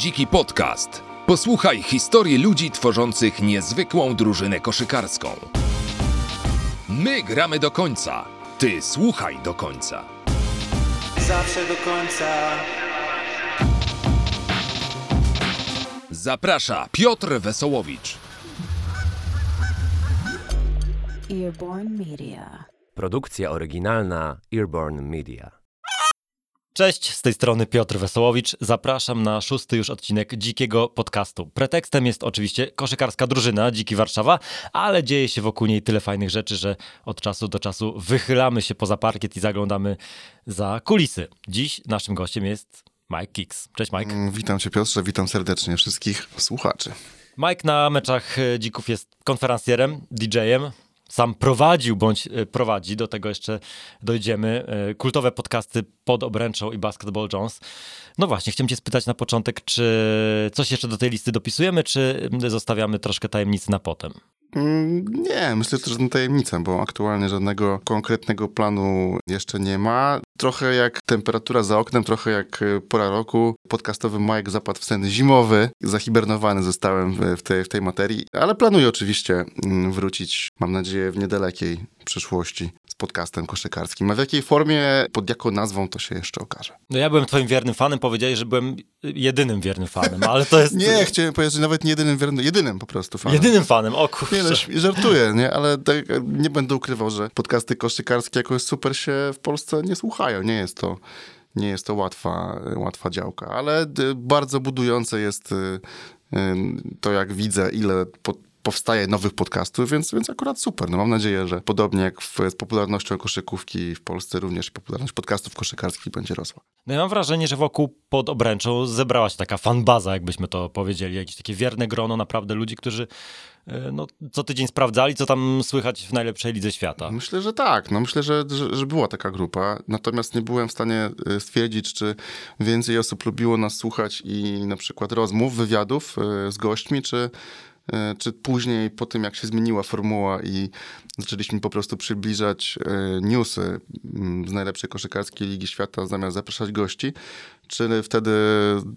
Dziki Podcast. Posłuchaj historii ludzi tworzących niezwykłą drużynę koszykarską. My gramy do końca. Ty słuchaj do końca. Zawsze do końca. Zaprasza Piotr Wesołowicz. Earborn Media. Produkcja oryginalna Earborn Media. Cześć, z tej strony Piotr Wesołowicz. Zapraszam na szósty już odcinek Dzikiego Podcastu. Pretekstem jest oczywiście koszykarska drużyna Dziki Warszawa, ale dzieje się wokół niej tyle fajnych rzeczy, że od czasu do czasu wychylamy się poza parkiet i zaglądamy za kulisy. Dziś naszym gościem jest Mike Kicks. Cześć Mike. Mm, Witam cię Piotrze, witam serdecznie wszystkich słuchaczy. Mike na meczach Dzików jest konferencjerem, DJ-em. Sam prowadził bądź e, prowadzi, do tego jeszcze dojdziemy, e, kultowe podcasty pod obręczą i Basketball Jones. No właśnie, chciałem cię spytać na początek, czy coś jeszcze do tej listy dopisujemy, czy zostawiamy troszkę tajemnicy na potem? Mm, Nie, myślę, że to żadna tajemnica, bo aktualnie żadnego konkretnego planu jeszcze nie ma. Trochę jak temperatura za oknem, trochę jak e, pora roku. Podcastowy Mike zapadł w sen zimowy. Zahibernowany zostałem w- tej, w tej materii, ale planuję oczywiście mm, wrócić, mam nadzieję, w niedalekiej przyszłości podcastem koszykarskim. A w jakiej formie, pod jaką nazwą, to się jeszcze okaże. No ja byłem twoim wiernym fanem, powiedziałeś, że byłem jedynym wiernym fanem, ale to jest... Nie, chciałem powiedzieć, że nawet nie jedynym, wiernym- jedynym po prostu fanem. Jedynym fanem, o kurczę. Nie no, żartuję, nie? Ale tak, nie będę ukrywał, że podcasty koszykarskie jakoś super się w Polsce nie słuchają. Nie jest to, nie jest to łatwa, łatwa działka, ale d- bardzo budujące jest y, y, to, jak widzę, ile po, powstaje nowych podcastów, więc, więc akurat super. No mam nadzieję, że podobnie jak w, z popularnością koszykówki w Polsce, również popularność podcastów koszykarskich będzie rosła. No ja mam wrażenie, że wokół pod obręczą zebrała się taka fanbaza, jakbyśmy to powiedzieli, jakieś takie wierne grono naprawdę ludzi, którzy e, no, co tydzień sprawdzali, co tam słychać w najlepszej lidze świata. Myślę, że tak. No myślę, że, że, że była taka grupa. Natomiast nie byłem w stanie y, stwierdzić, czy więcej osób lubiło nas słuchać i na przykład rozmów, wywiadów y, z gośćmi, czy, czy później po tym, jak się zmieniła formuła i zaczęliśmy po prostu przybliżać y, newsy mm, z najlepszej koszykarskiej ligi świata zamiast zapraszać gości, czy wtedy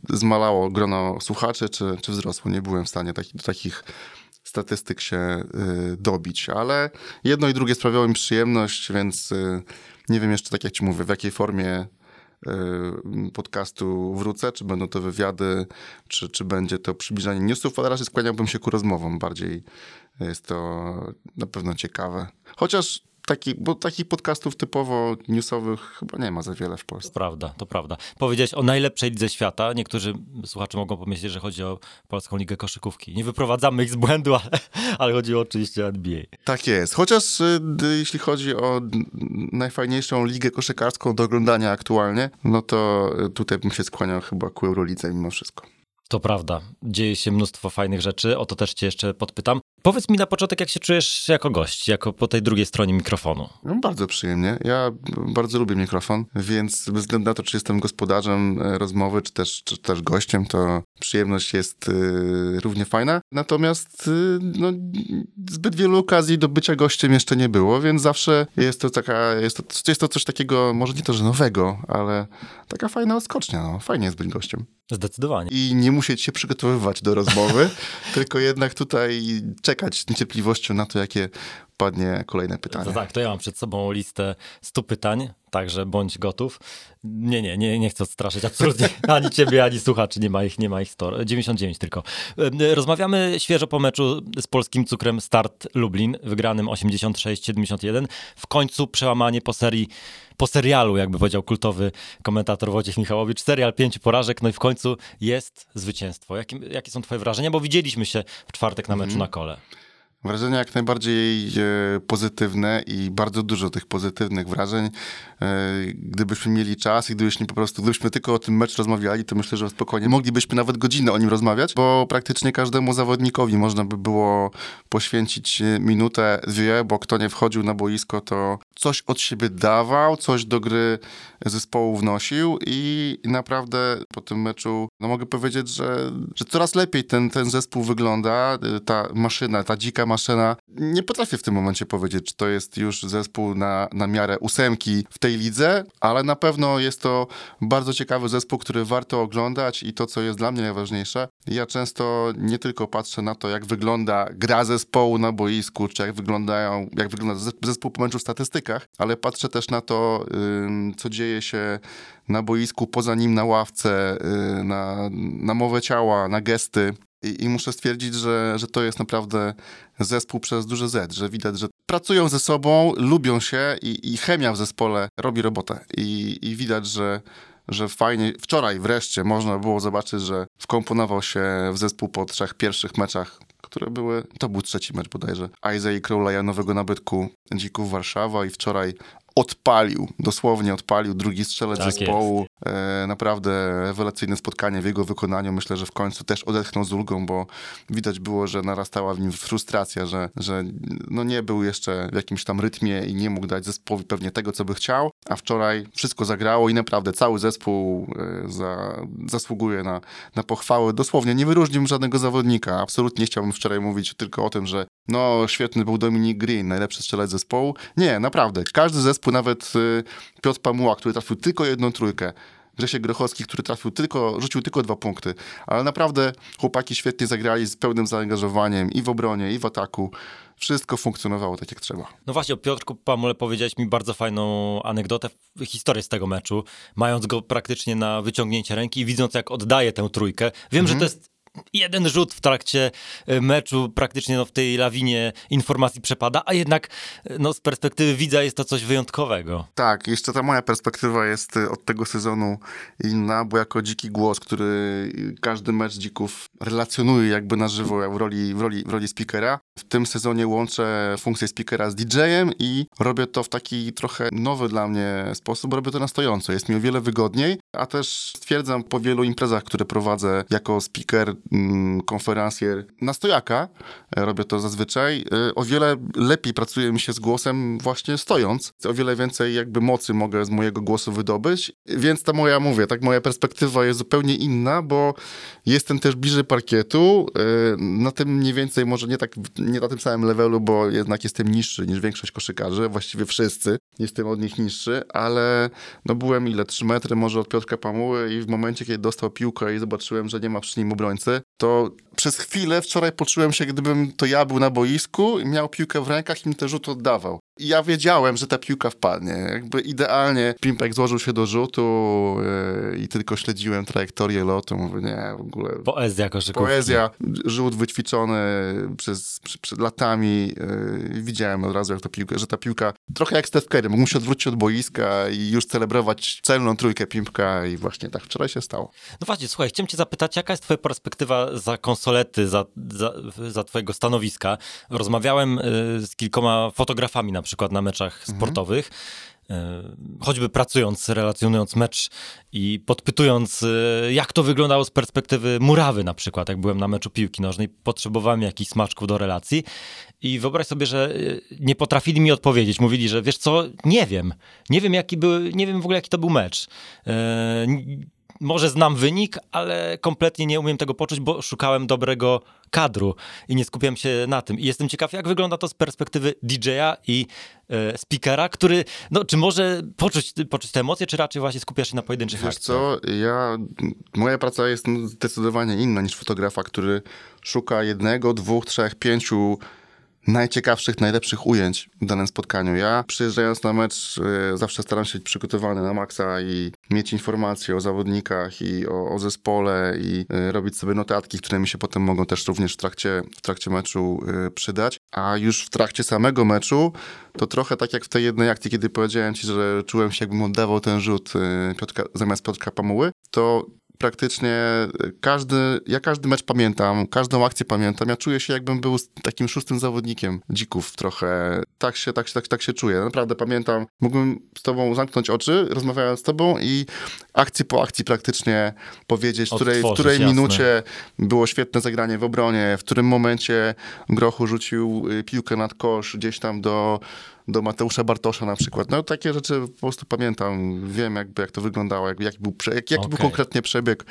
zmalało grono słuchaczy, czy, czy wzrosło. Nie byłem w stanie taki, do takich statystyk się y, dobić, ale jedno i drugie sprawiało mi przyjemność, więc nie wiem jeszcze, tak jak ci mówię, w jakiej formie podcastu wrócę, czy będą to wywiady, czy, czy będzie to przybliżanie newsów, ale raczej skłaniałbym się ku rozmowom, bardziej jest to na pewno ciekawe. Chociaż taki, bo takich podcastów typowo newsowych chyba nie ma za wiele w Polsce. To prawda, to prawda. Powiedziałeś o najlepszej lidze świata. Niektórzy słuchacze mogą pomyśleć, że chodzi o Polską Ligę Koszykówki. Nie wyprowadzamy ich z błędu, ale, ale chodziło oczywiście o NBA. Tak jest. Chociaż y, jeśli chodzi o najfajniejszą ligę koszykarską do oglądania aktualnie, no to y, tutaj bym się skłaniał chyba ku Eurolidze mimo wszystko. To prawda. Dzieje się mnóstwo fajnych rzeczy. O to też cię jeszcze podpytam. Powiedz mi na początek, jak się czujesz jako gość, jako po tej drugiej stronie mikrofonu. No, bardzo przyjemnie. Ja bardzo lubię mikrofon, więc bez względu na to, czy jestem gospodarzem e, rozmowy, czy też, czy też gościem, to przyjemność jest y, równie fajna. Natomiast y, no, zbyt wielu okazji do bycia gościem jeszcze nie było, więc zawsze jest to taka, jest to, jest to coś takiego, może nie to, że nowego, ale taka fajna odskocznia. No. Fajnie jest być gościem. Zdecydowanie. I nie musieć się przygotowywać do rozmowy, tylko jednak tutaj czekać z niecierpliwością na to, jakie padnie kolejne pytanie. To tak, to ja mam przed sobą listę 100 pytań, także bądź gotów. Nie, nie, nie, nie chcę odstraszyć absolutnie ani ciebie, ani słuchaczy, nie ma ich, nie ma ich 100, 99 tylko. E, Rozmawiamy świeżo po meczu z polskim cukrem Start Lublin, wygranym 86-71. W końcu przełamanie po serii, po serialu, jakby powiedział kultowy komentator Wojciech Michałowicz, serial pięciu porażek, no i w końcu jest zwycięstwo. Jakie, jakie są twoje wrażenia? Bo widzieliśmy się w czwartek na meczu na kole. Wrażenia jak najbardziej e, pozytywne i bardzo dużo tych pozytywnych wrażeń. E, gdybyśmy mieli czas i gdybyśmy po prostu, gdybyśmy tylko o tym meczu rozmawiali, to myślę, że spokojnie moglibyśmy nawet godzinę o nim rozmawiać, bo praktycznie każdemu zawodnikowi można by było poświęcić e, minutę, dwie, bo kto nie wchodził na boisko, to coś od siebie dawał, coś do gry zespołu wnosił i naprawdę po tym meczu no mogę powiedzieć, że, że coraz lepiej ten, ten zespół wygląda, ta maszyna, ta dzika maszyna. Nie potrafię w tym momencie powiedzieć, czy to jest już zespół na, na miarę ósemki w tej lidze, ale na pewno jest to bardzo ciekawy zespół, który warto oglądać i to, co jest dla mnie najważniejsze, ja często nie tylko patrzę na to, jak wygląda gra zespołu na boisku, czy jak wyglądają, jak wygląda zespół po meczu w ale patrzę też na to, co dzieje się na boisku, poza nim na ławce, y, na, na mowę ciała, na gesty. I, I, muszę stwierdzić, że, że to jest naprawdę zespół przez duże Z, że widać, że pracują ze sobą, lubią się i, i chemia w zespole robi robotę. I, i widać, że, że fajnie, wczoraj wreszcie można było zobaczyć, że wkomponował się w zespół po trzech pierwszych meczach, które były, to był trzeci mecz bodajże, Isaiah Crowley'a, nowego nabytku Dzików Warszawa i wczoraj odpalił, dosłownie odpalił drugi strzelec tak zespołu. E, naprawdę rewelacyjne spotkanie w jego wykonaniu. Myślę, że w końcu też odetchnął z ulgą, bo widać było, że narastała w nim frustracja, że, że no nie był jeszcze w jakimś tam rytmie i nie mógł dać zespołowi pewnie tego, co by chciał, a wczoraj wszystko zagrało i naprawdę cały zespół e, za, zasługuje na, na pochwały. Dosłownie nie wyróżnił żadnego zawodnika. Absolutnie chciałbym wczoraj mówić tylko o tym, że no świetny był Dominik Green, najlepszy strzelec zespołu. Nie, naprawdę. Każdy zespół, nawet y, Piotr Pamuła, który trafił tylko jedną trójkę, Grzesiek Grochowski, który trafił tylko, rzucił tylko dwa punkty, ale naprawdę chłopaki świetnie zagrali z pełnym zaangażowaniem i w obronie, i w ataku. Wszystko funkcjonowało tak, jak trzeba. No właśnie, o Piotrku Pamule powiedziałeś mi bardzo fajną anegdotę, historię z tego meczu, mając go praktycznie na wyciągnięcie ręki i widząc, jak oddaje tę trójkę. Wiem, mhm. że to jest jeden rzut w trakcie e, meczu praktycznie no, w tej lawinie informacji przepada, a jednak e, no, z perspektywy widza jest to coś wyjątkowego. Tak, jeszcze ta moja perspektywa jest e, od tego sezonu inna, bo jako dziki głos, który każdy mecz dzików relacjonuje jakby na żywo w roli, w roli, w roli speakera, w tym sezonie łączę funkcję speakera z DJ-em i robię to w taki trochę nowy dla mnie sposób, robię to na stojąco. Jest mi o wiele wygodniej, a też stwierdzam po wielu imprezach, które prowadzę jako speaker, mm, konferencjer na stojaka, e, robię to zazwyczaj, e, o wiele lepiej pracuje mi się z głosem właśnie stojąc. O wiele więcej jakby mocy mogę z mojego głosu wydobyć, więc ta moja, mówię, tak moja perspektywa jest zupełnie inna, bo jestem też bliżej parkietu, e, na tym mniej więcej może nie tak nie na tym samym levelu, bo jednak jestem niższy niż większość koszykarzy, właściwie wszyscy. Jestem od nich niższy, ale no byłem ile, 3 metry może od Piotrka Pamuły i w momencie, kiedy dostał piłkę i zobaczyłem, że nie ma przy nim obrońcy, to przez chwilę wczoraj poczułem się, gdybym to ja był na boisku i miał piłkę w rękach i mi ten rzut oddawał. I ja wiedziałem, że ta piłka wpadnie. Jakby idealnie Pimpek złożył się do rzutu yy, i tylko śledziłem trajektorię lotu. Mówię, nie, w ogóle... Poezja koszykówki. Poezja, rzut wyćwiczony przez, przed latami. Yy, widziałem od razu, jak to piłka, że ta piłka trochę jak Steph Curry, mógł się odwrócić od boiska i już celebrować celną trójkę Pimpka i właśnie tak wczoraj się stało. No właśnie, słuchaj, chciałem cię zapytać, jaka jest twoja perspektywa za konsolety, za, za, za twojego stanowiska? Rozmawiałem yy, z kilkoma fotografami na przykład na meczach mhm. sportowych, e, choćby pracując, relacjonując mecz i podpytując, e, jak to wyglądało z perspektywy murawy na przykład, jak byłem na meczu piłki nożnej, potrzebowałem jakichś smaczków do relacji i wyobraź sobie, że e, nie potrafili mi odpowiedzieć. Mówili, że wiesz co, nie wiem, nie wiem jaki był, nie wiem w ogóle jaki to był mecz może znam wynik, ale kompletnie nie umiem tego poczuć, bo szukałem dobrego kadru i nie skupiam się na tym. I jestem ciekaw, jak wygląda to z perspektywy DJ-a i e, speakera, który, no, czy może poczuć, poczuć te emocje, czy raczej właśnie skupiasz się na pojedynczych Wiesz akcjach? co, ja, moja praca jest zdecydowanie inna niż fotografa, który szuka jednego, dwóch, trzech, pięciu najciekawszych, najlepszych ujęć w danym spotkaniu. Ja przyjeżdżając na mecz y, zawsze staram się być przygotowany na maksa i mieć informacje o zawodnikach i o, o zespole i y, robić sobie notatki, które mi się potem mogą też również w trakcie, w trakcie meczu y, przydać. A już w trakcie samego meczu to trochę tak jak w tej jednej akcji, kiedy powiedziałem ci, że czułem się jakbym oddawał ten rzut Piotrka, zamiast Piotrka Pamuły, to praktycznie każdy, ja każdy mecz pamiętam, każdą akcję pamiętam. Ja czuję się jakbym był takim szóstym zawodnikiem dzików trochę. Tak się, tak, tak, tak się czuję. Naprawdę pamiętam, mógłbym z tobą zamknąć oczy, rozmawiając z tobą i akcji po akcji praktycznie powiedzieć, w której, w której minucie było świetne zagranie w obronie, w którym momencie Grochu rzucił y, piłkę nad kosz gdzieś tam do do Mateusza Bartosza na przykład. No takie rzeczy po prostu pamiętam, wiem jakby jak to wyglądało, jak, jak był, jak, jaki był Okej. konkretnie przebieg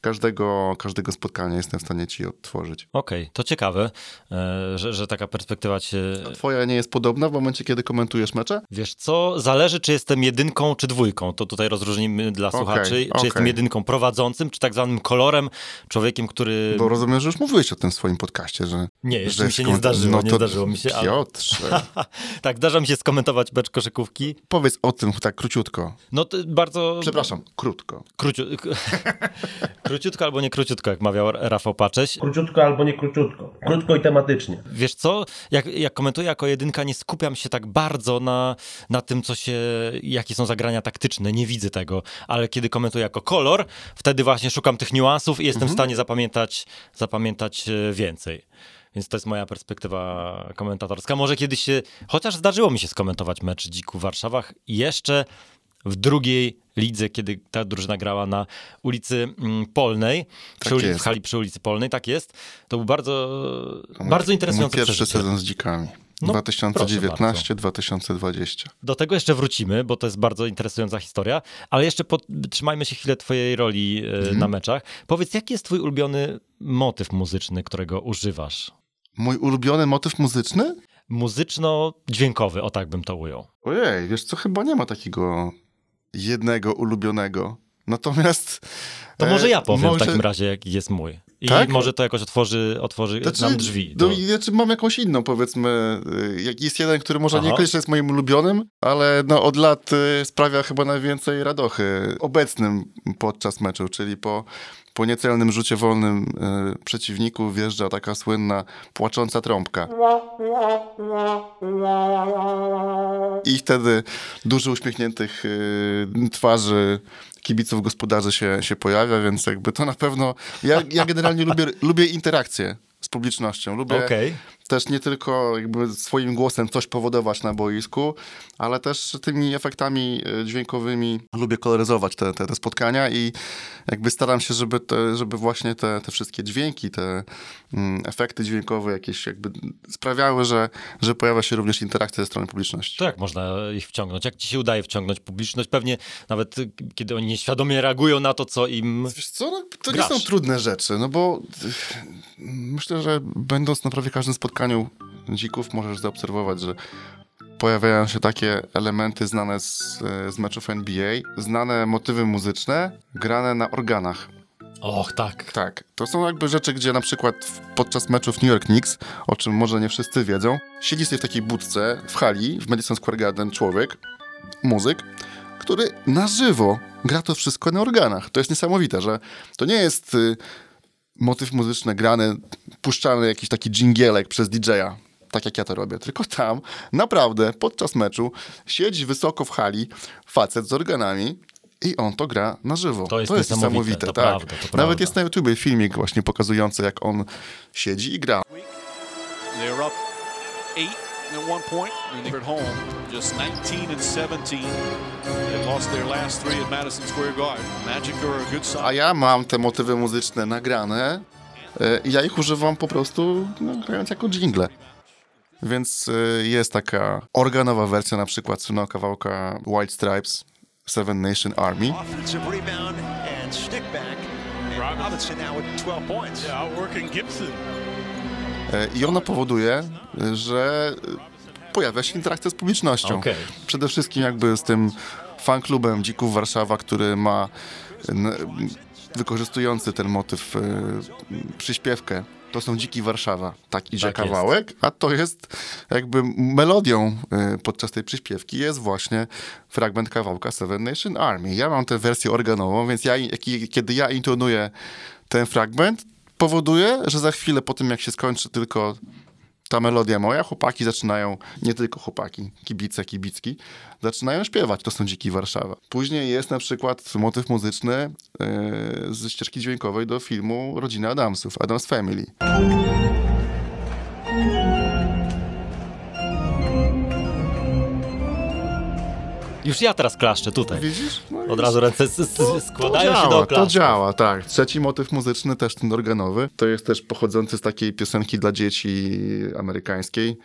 każdego, każdego spotkania, jestem w stanie ci odtworzyć. Okej, to ciekawe, e, że, że taka perspektywa cię... Twoja nie jest podobna w momencie, kiedy komentujesz mecze? Wiesz co, zależy czy jestem jedynką czy dwójką, to tutaj rozróżnimy dla Okej, słuchaczy, czy okej. jestem jedynką prowadzącym, czy tak zwanym kolorem, człowiekiem, który... Bo rozumiem, że już mówiłeś o tym w swoim podcaście, że... Nie, jeszcze że mi się nie zdarzyło, no nie to zdarzyło mi się, ale- Piotrze, tak, zdarza mi się skomentować mecz koszykówki. powiedz o tym tak króciutko. No to bardzo... Przepraszam, krótko. Króciu... króciutko albo nie króciutko, jak mawiał Rafał Pacześ. Króciutko albo nie króciutko. Krótko i tematycznie. Wiesz co, jak, jak komentuję jako jedynka, nie skupiam się tak bardzo na, na tym, co się, jakie są zagrania taktyczne, nie widzę tego, ale kiedy komentuję jako kolor, wtedy właśnie szukam tych niuansów i jestem w stanie zapamiętać, zapamiętać e, więcej. Więc to jest moja perspektywa komentatorska. Może kiedyś się, chociaż zdarzyło mi się skomentować mecz Dzików w Warszawach jeszcze w drugiej lidze, kiedy ta drużyna grała na ulicy mm, Polnej, przy Tak ulicy, w hali przy ulicy Polnej, tak jest. To był bardzo, To mój- bardzo interesujący Mój pierwszy sezon z dzikami. No, 2019-2020. Do tego jeszcze wrócimy, bo to jest bardzo interesująca historia, ale jeszcze pod, trzymajmy się chwilę twojej roli e, Mhm. na meczach. Powiedz, jaki jest twój ulubiony motyw muzyczny, którego używasz? Mój ulubiony motyw muzyczny? Muzyczno-dźwiękowy, o tak bym to ujął. Ojej, wiesz co, chyba nie ma takiego jednego ulubionego. Natomiast... To e, może ja powiem może- w takim razie, jaki jest mój. I Tak? może to jakoś otworzy, otworzy Znaczy, nam drzwi. Do- i znaczy mam jakąś inną, powiedzmy. jak Jest jeden, który może Aha. niekoniecznie jest moim ulubionym, ale no, od lat y, sprawia chyba najwięcej radochy obecnym podczas meczu, czyli po, po niecelnym rzucie wolnym y, przeciwniku wjeżdża taka słynna płacząca trąbka. I wtedy dużo uśmiechniętych y, twarzy kibiców gospodarzy się, się pojawia, więc jakby to na pewno... Ja, ja generalnie lubię, lubię interakcję z publicznością. Lubię Okej. Też nie tylko jakby swoim głosem coś powodować na boisku, ale też tymi efektami e, dźwiękowymi lubię koloryzować te, te, te spotkania i jakby staram się, żeby, te, żeby właśnie te, te wszystkie dźwięki, te mm, efekty dźwiękowe jakieś jakby sprawiały, że, że pojawia się również interakcja ze strony publiczności. To jak można ich wciągnąć? Jak ci się udaje wciągnąć publiczność? Pewnie nawet y, kiedy oni nieświadomie reagują na to, co im... Wiesz co, no, to Grasz. nie są trudne rzeczy, no bo ych, myślę, że będąc na prawie każdym spotkaniu dzików możesz zaobserwować, że pojawiają się takie elementy znane z, z meczów NBA, znane motywy muzyczne, grane na organach. Och, tak. Tak, to są jakby rzeczy, gdzie na przykład podczas meczów New York Knicks, o czym może nie wszyscy wiedzą, siedzi sobie w takiej budce w hali w Madison Square Garden człowiek, muzyk, który na żywo gra to wszystko na organach. To jest niesamowite, że to nie jest y, motyw muzyczny grany, puszczany jakiś taki dżingielek przez DJ-a, tak jak ja to robię, tylko tam naprawdę podczas meczu siedzi wysoko w hali facet z organami i on to gra na żywo. To jest niesamowite, niesamowite, to tak. prawda, to Nawet prawda. jest na YouTubie filmik właśnie pokazujący, jak on siedzi i gra. They're up eight at one point, and they're at home just 19 and 17. They lost their last three at Madison Square Garden. Magic are a good A side. ja mam te motywy muzyczne nagrane e, i ja ich używam po prostu no, grając jako jingle. Więc e, jest taka organowa wersja na przykład słynnego kawałka White Stripes, Seven Nation Army. Robinson now with 12 points. Yeah, outworking Gibson. E, I ona powoduje, e, że e, pojawia się interakcja z publicznością. Okej. Przede wszystkim jakby z tym fanklubem Dzików Warszawa, który ma n- wykorzystujący ten motyw e, przyśpiewkę. To są Dziki Warszawa, tak idzie Tak jest. kawałek, a to jest jakby melodią e, podczas tej przyśpiewki jest właśnie fragment kawałka Seven Nation Army. Ja mam tę wersję organową, więc ja, kiedy ja intonuję ten fragment, powoduje, że za chwilę po tym jak się skończy tylko ta melodia moja, chłopaki zaczynają, nie tylko chłopaki, kibice, kibicki, zaczynają śpiewać. To są Dziki Warszawa. Później jest na przykład motyw muzyczny e, ze ścieżki dźwiękowej do filmu Rodziny Adamsów, Adams Family. Już ja teraz klaszczę tutaj. Widzisz? No Od razu ręce to składają działa, się do To działa, tak. Trzeci motyw muzyczny, też ten organowy, to jest też pochodzący z takiej piosenki dla dzieci amerykańskiej.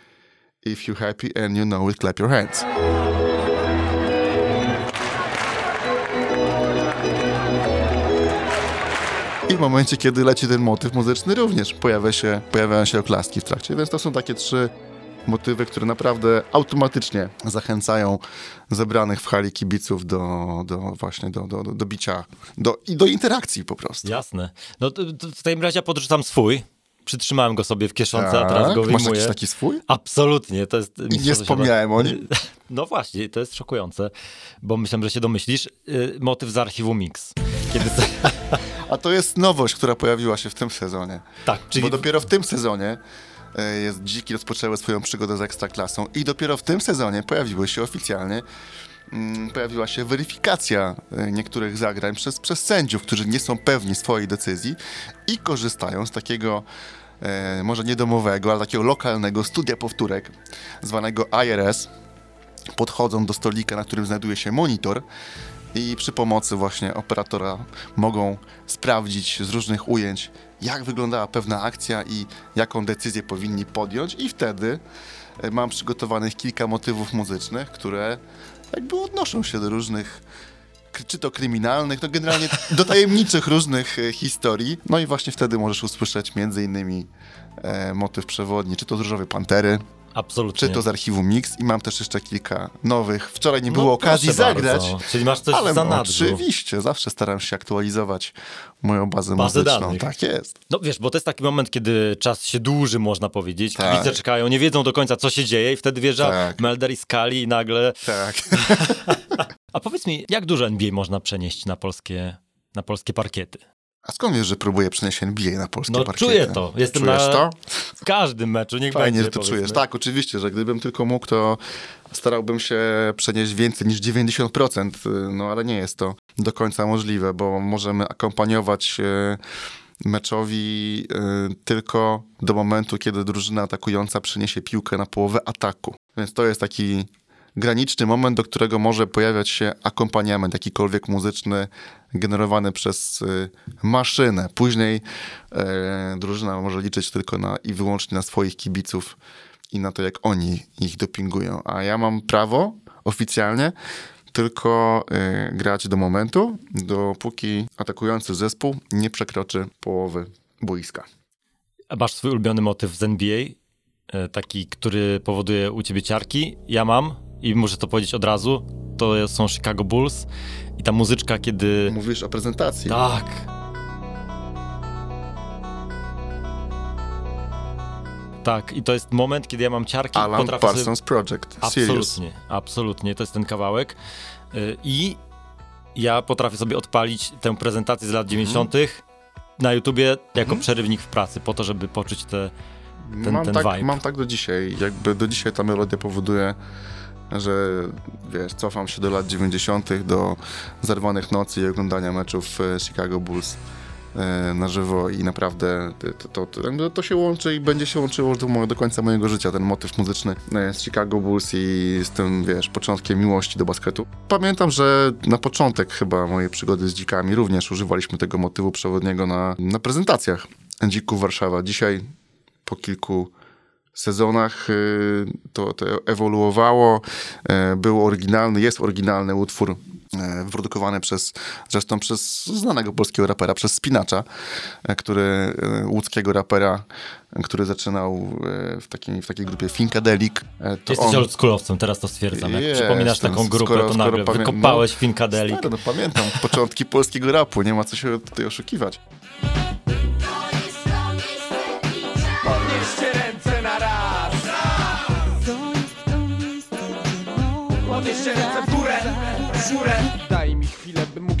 If you happy and you know it, clap your hands. I w momencie, kiedy leci ten motyw muzyczny, również pojawia się, pojawiają się oklaski w trakcie. Więc to są takie trzy motywy, które naprawdę automatycznie zachęcają zebranych w hali kibiców do, do właśnie do, do, do bicia do, i do interakcji po prostu. Jasne. No to, to w takim razie ja podrzucam swój. Przytrzymałem go sobie w kieszonce, a teraz Tak? go Masz wyjmuję. jakiś taki swój? Absolutnie, to jest... I nie wspomniałem o nim. No właśnie, to jest szokujące, bo myślę, że się domyślisz. Y, Motyw z archiwum Mix. Kiedy... A to jest nowość, która pojawiła się w tym sezonie. tak, czyli Bo dopiero w tym sezonie jest Dziki rozpoczęły swoją przygodę z Ekstraklasą i dopiero w tym sezonie pojawiły się oficjalnie mm, pojawiła się weryfikacja e, niektórych zagrań przez, przez sędziów, którzy nie są pewni swojej decyzji i korzystają z takiego e, może nie domowego, ale takiego lokalnego studia powtórek zwanego IRS. Podchodzą do stolika, na którym znajduje się monitor i przy pomocy właśnie operatora mogą sprawdzić z różnych ujęć, jak wyglądała pewna akcja i jaką decyzję powinni podjąć i wtedy e, mam przygotowanych kilka motywów muzycznych, które jakby odnoszą się do różnych czy to kryminalnych, no generalnie do tajemniczych różnych e, historii. No i właśnie wtedy możesz usłyszeć między innymi e, motyw przewodni, czy to z Różowej Pantery, absolutnie. czy to z archiwum Mix i mam też jeszcze kilka nowych. Wczoraj nie No było okazji proszę zagrać. bardzo. Czyli masz coś ale w zanadrzu. oczywiście, zawsze staram się aktualizować moją bazę, Bazę muzyczną. danych. Tak jest. No wiesz, bo to jest taki moment, kiedy czas się dłuży, można powiedzieć. Tak. Kibice czekają, nie wiedzą do końca, co się dzieje i wtedy wjeżdża Tak. Melder i Skali i nagle... Tak. A powiedz mi, jak dużo NBA można przenieść na polskie, na polskie parkiety? A skąd wiesz, że próbuję przenieść NBA na polskie No parkiety? czuję to. Jestem Czujesz na to? w każdym meczu, niech Fajnie, będzie, że to powiedzmy. czujesz. Tak, oczywiście, że gdybym tylko mógł, to starałbym się przenieść więcej niż 90%, y, no ale nie jest to do końca możliwe, bo możemy akompaniować y, meczowi y, tylko do momentu, kiedy drużyna atakująca przyniesie piłkę na połowę ataku. Więc to jest taki graniczny moment, do którego może pojawiać się akompaniament jakikolwiek muzyczny generowany przez y, maszynę. Później e, drużyna może liczyć tylko na i wyłącznie na swoich kibiców i na to, jak oni ich dopingują. A ja mam prawo oficjalnie tylko y, grać do momentu, dopóki atakujący zespół nie przekroczy połowy boiska. A masz swój ulubiony motyw z NBA? E, Taki, który powoduje u ciebie ciarki? Ja mam i muszę to powiedzieć od razu. To są Chicago Bulls i ta muzyczka, kiedy... Mówisz o prezentacji. Tak. Tak, i to jest moment, kiedy ja mam ciarki. Alan potrafię Parsons Project. Serious. Absolutnie, absolutnie, to jest ten kawałek. Y, I ja potrafię sobie odpalić tę prezentację z lat 90. na YouTubie jako przerywnik w pracy, po to, żeby poczuć te, ten, mam, ten tak, vibe. mam tak do dzisiaj. Jakby do dzisiaj ta melodia powoduje, że wiesz, cofam się do lat 90., do zerwanych nocy i oglądania meczów e, Chicago Bulls e, na żywo i naprawdę to, to, to, to się łączy i będzie się łączyło do, do końca mojego życia, ten motyw muzyczny e, z Chicago Bulls i z tym, wiesz, początkiem miłości do basketu. Pamiętam, że na początek chyba mojej przygody z dzikami również używaliśmy tego motywu przewodniego na, na prezentacjach Dzików Warszawa. Dzisiaj po kilku sezonach y, to, to ewoluowało. E, Był oryginalny, jest oryginalny utwór e, wyprodukowany przez, zresztą przez znanego polskiego rapera, przez Spinacza, który, łódzkiego rapera, który zaczynał w takiej, w takiej grupie Funkadelic. To Jesteś oldschoolowcem, teraz to stwierdzam. Jak Jestem, przypominasz taką grupę, skoro- to nagle pamię- wykopałeś no, Finkadelik. Stary, no, pamiętam początki polskiego rapu, nie ma co się tutaj oszukiwać.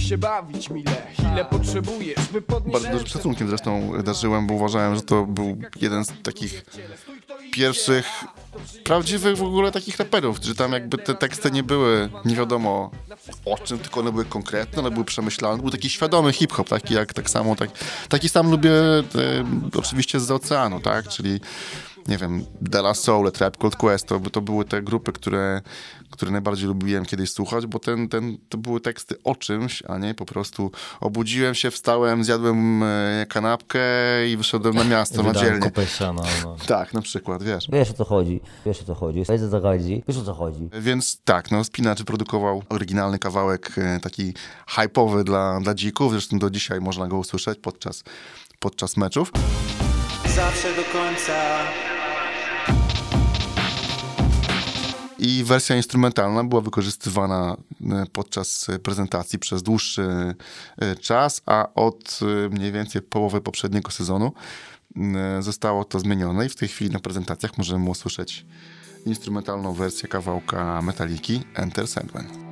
Się bawić mile. Ile potrzebujesz, by podnieść Bardzo dużym szacunkiem zresztą darzyłem, bo uważałem, że to był jeden z takich pierwszych prawdziwych w ogóle takich raperów, że tam jakby te teksty nie były nie wiadomo o czym, tylko one były konkretne, one były przemyślane. Był taki świadomy hip-hop, taki jak tak samo, tak, taki sam lubię e, oczywiście z oceanu, tak, czyli nie wiem, De La Soul, Tribe Called Quest, to, to były te grupy, które, które najbardziej lubiłem kiedyś słuchać, bo ten, ten, to były teksty o czymś, a nie po prostu obudziłem się, wstałem, zjadłem e, kanapkę i wyszedłem na miasto, na dzielnię. siana, no. Tak, na przykład, wiesz. Wiesz o co chodzi, wiesz o co chodzi, wiesz o co chodzi, wiesz o co chodzi. Więc tak, no Spinacz produkował oryginalny kawałek, e, taki hype'owy dla, dla dzików, zresztą do dzisiaj można go usłyszeć podczas, podczas meczów. Zawsze do końca. I wersja instrumentalna była wykorzystywana e, podczas e, prezentacji przez dłuższy e, czas, a od mniej więcej połowy poprzedniego sezonu zostało to zmienione i w tej chwili na prezentacjach możemy usłyszeć instrumentalną wersję kawałka Metaliki Enter Sandman.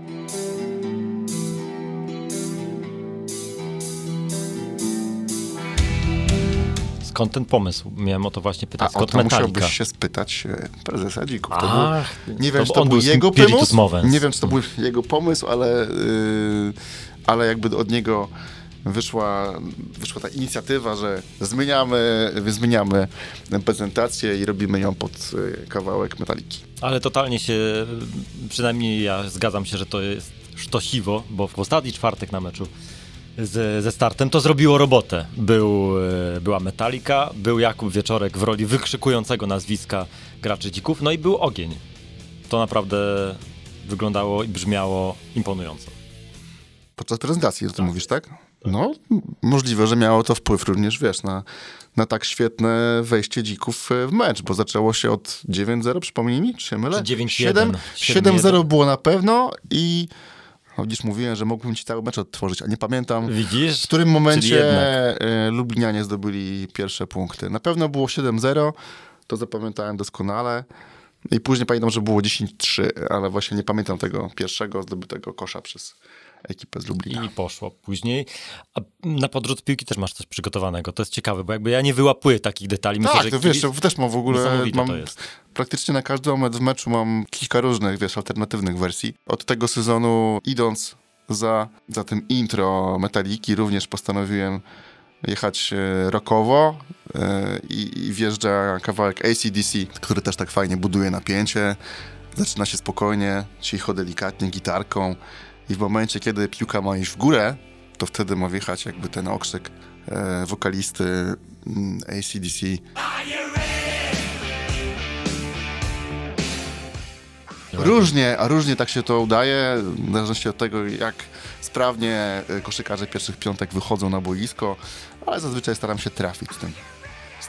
Skąd ten pomysł? Miałem o to właśnie A pytać. o Skąd to Metallica? musiałbyś się spytać e, prezesa Dzików. To Ach, był, nie to wiem, czy on to był był jego pomysł, nie wiem, czy to był jego pomysł, ale, yy, ale jakby od niego wyszła, wyszła ta inicjatywa, że zmieniamy, zmieniamy prezentację i robimy ją pod y, kawałek metaliki. Ale totalnie się, przynajmniej ja zgadzam się, że to jest sztosiwo, bo w ostatni czwartek na meczu z, ze startem to zrobiło robotę. Był, e, była Metallica, był Jakub Wieczorek w roli wykrzykującego nazwiska graczy dzików, no i był ogień. To naprawdę wyglądało i brzmiało imponująco. Podczas prezentacji, to ty mówisz, tak? No, m- możliwe, że miało to wpływ również, wiesz, na, na tak świetne wejście dzików e, w mecz, bo zaczęło się od 9-0, przypomnij mi, czy się mylę? Czy 9-1, 7 7-0 było na pewno i no, widzisz, mówiłem, że mógłbym ci cały mecz odtworzyć, a nie pamiętam, Widzisz? w którym momencie e, Lublinianie zdobyli pierwsze punkty. Na pewno było 7-0, to zapamiętałem doskonale. I później pamiętam, że było 10-3, ale właśnie nie pamiętam tego pierwszego zdobytego kosza przez ekipę z Lublina. I poszło później. A na podrzut piłki też masz coś przygotowanego. To jest ciekawe, bo jakby ja nie wyłapuję takich detali. Myślę, tak, że to wiesz, to też mam w ogóle, mam to jest. praktycznie na każdy moment w meczu mam kilka różnych, wiesz, alternatywnych wersji. Od tego sezonu idąc za, za tym intro Metaliki również postanowiłem jechać e, rockowo e, i, i wjeżdża kawałek ACDC, który też tak fajnie buduje napięcie. Zaczyna się spokojnie, cicho, delikatnie, gitarką i w momencie, kiedy piłka ma iść w górę, to wtedy ma wjechać jakby ten okrzyk e, wokalisty mm, ACDC. Różnie, a różnie tak się to udaje, w zależności od tego, jak sprawnie e, koszykarze pierwszych piątek wychodzą na boisko, ale zazwyczaj staram się trafić z tym,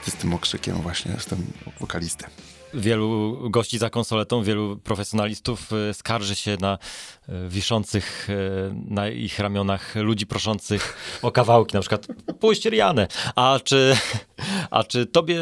z, tym okrzykiem właśnie, z tym wokalistem. Wielu gości za konsoletą, wielu profesjonalistów e, skarży się na e, wiszących e, na ich ramionach ludzi proszących o kawałki, na przykład puść Rianę. A czy, a czy tobie,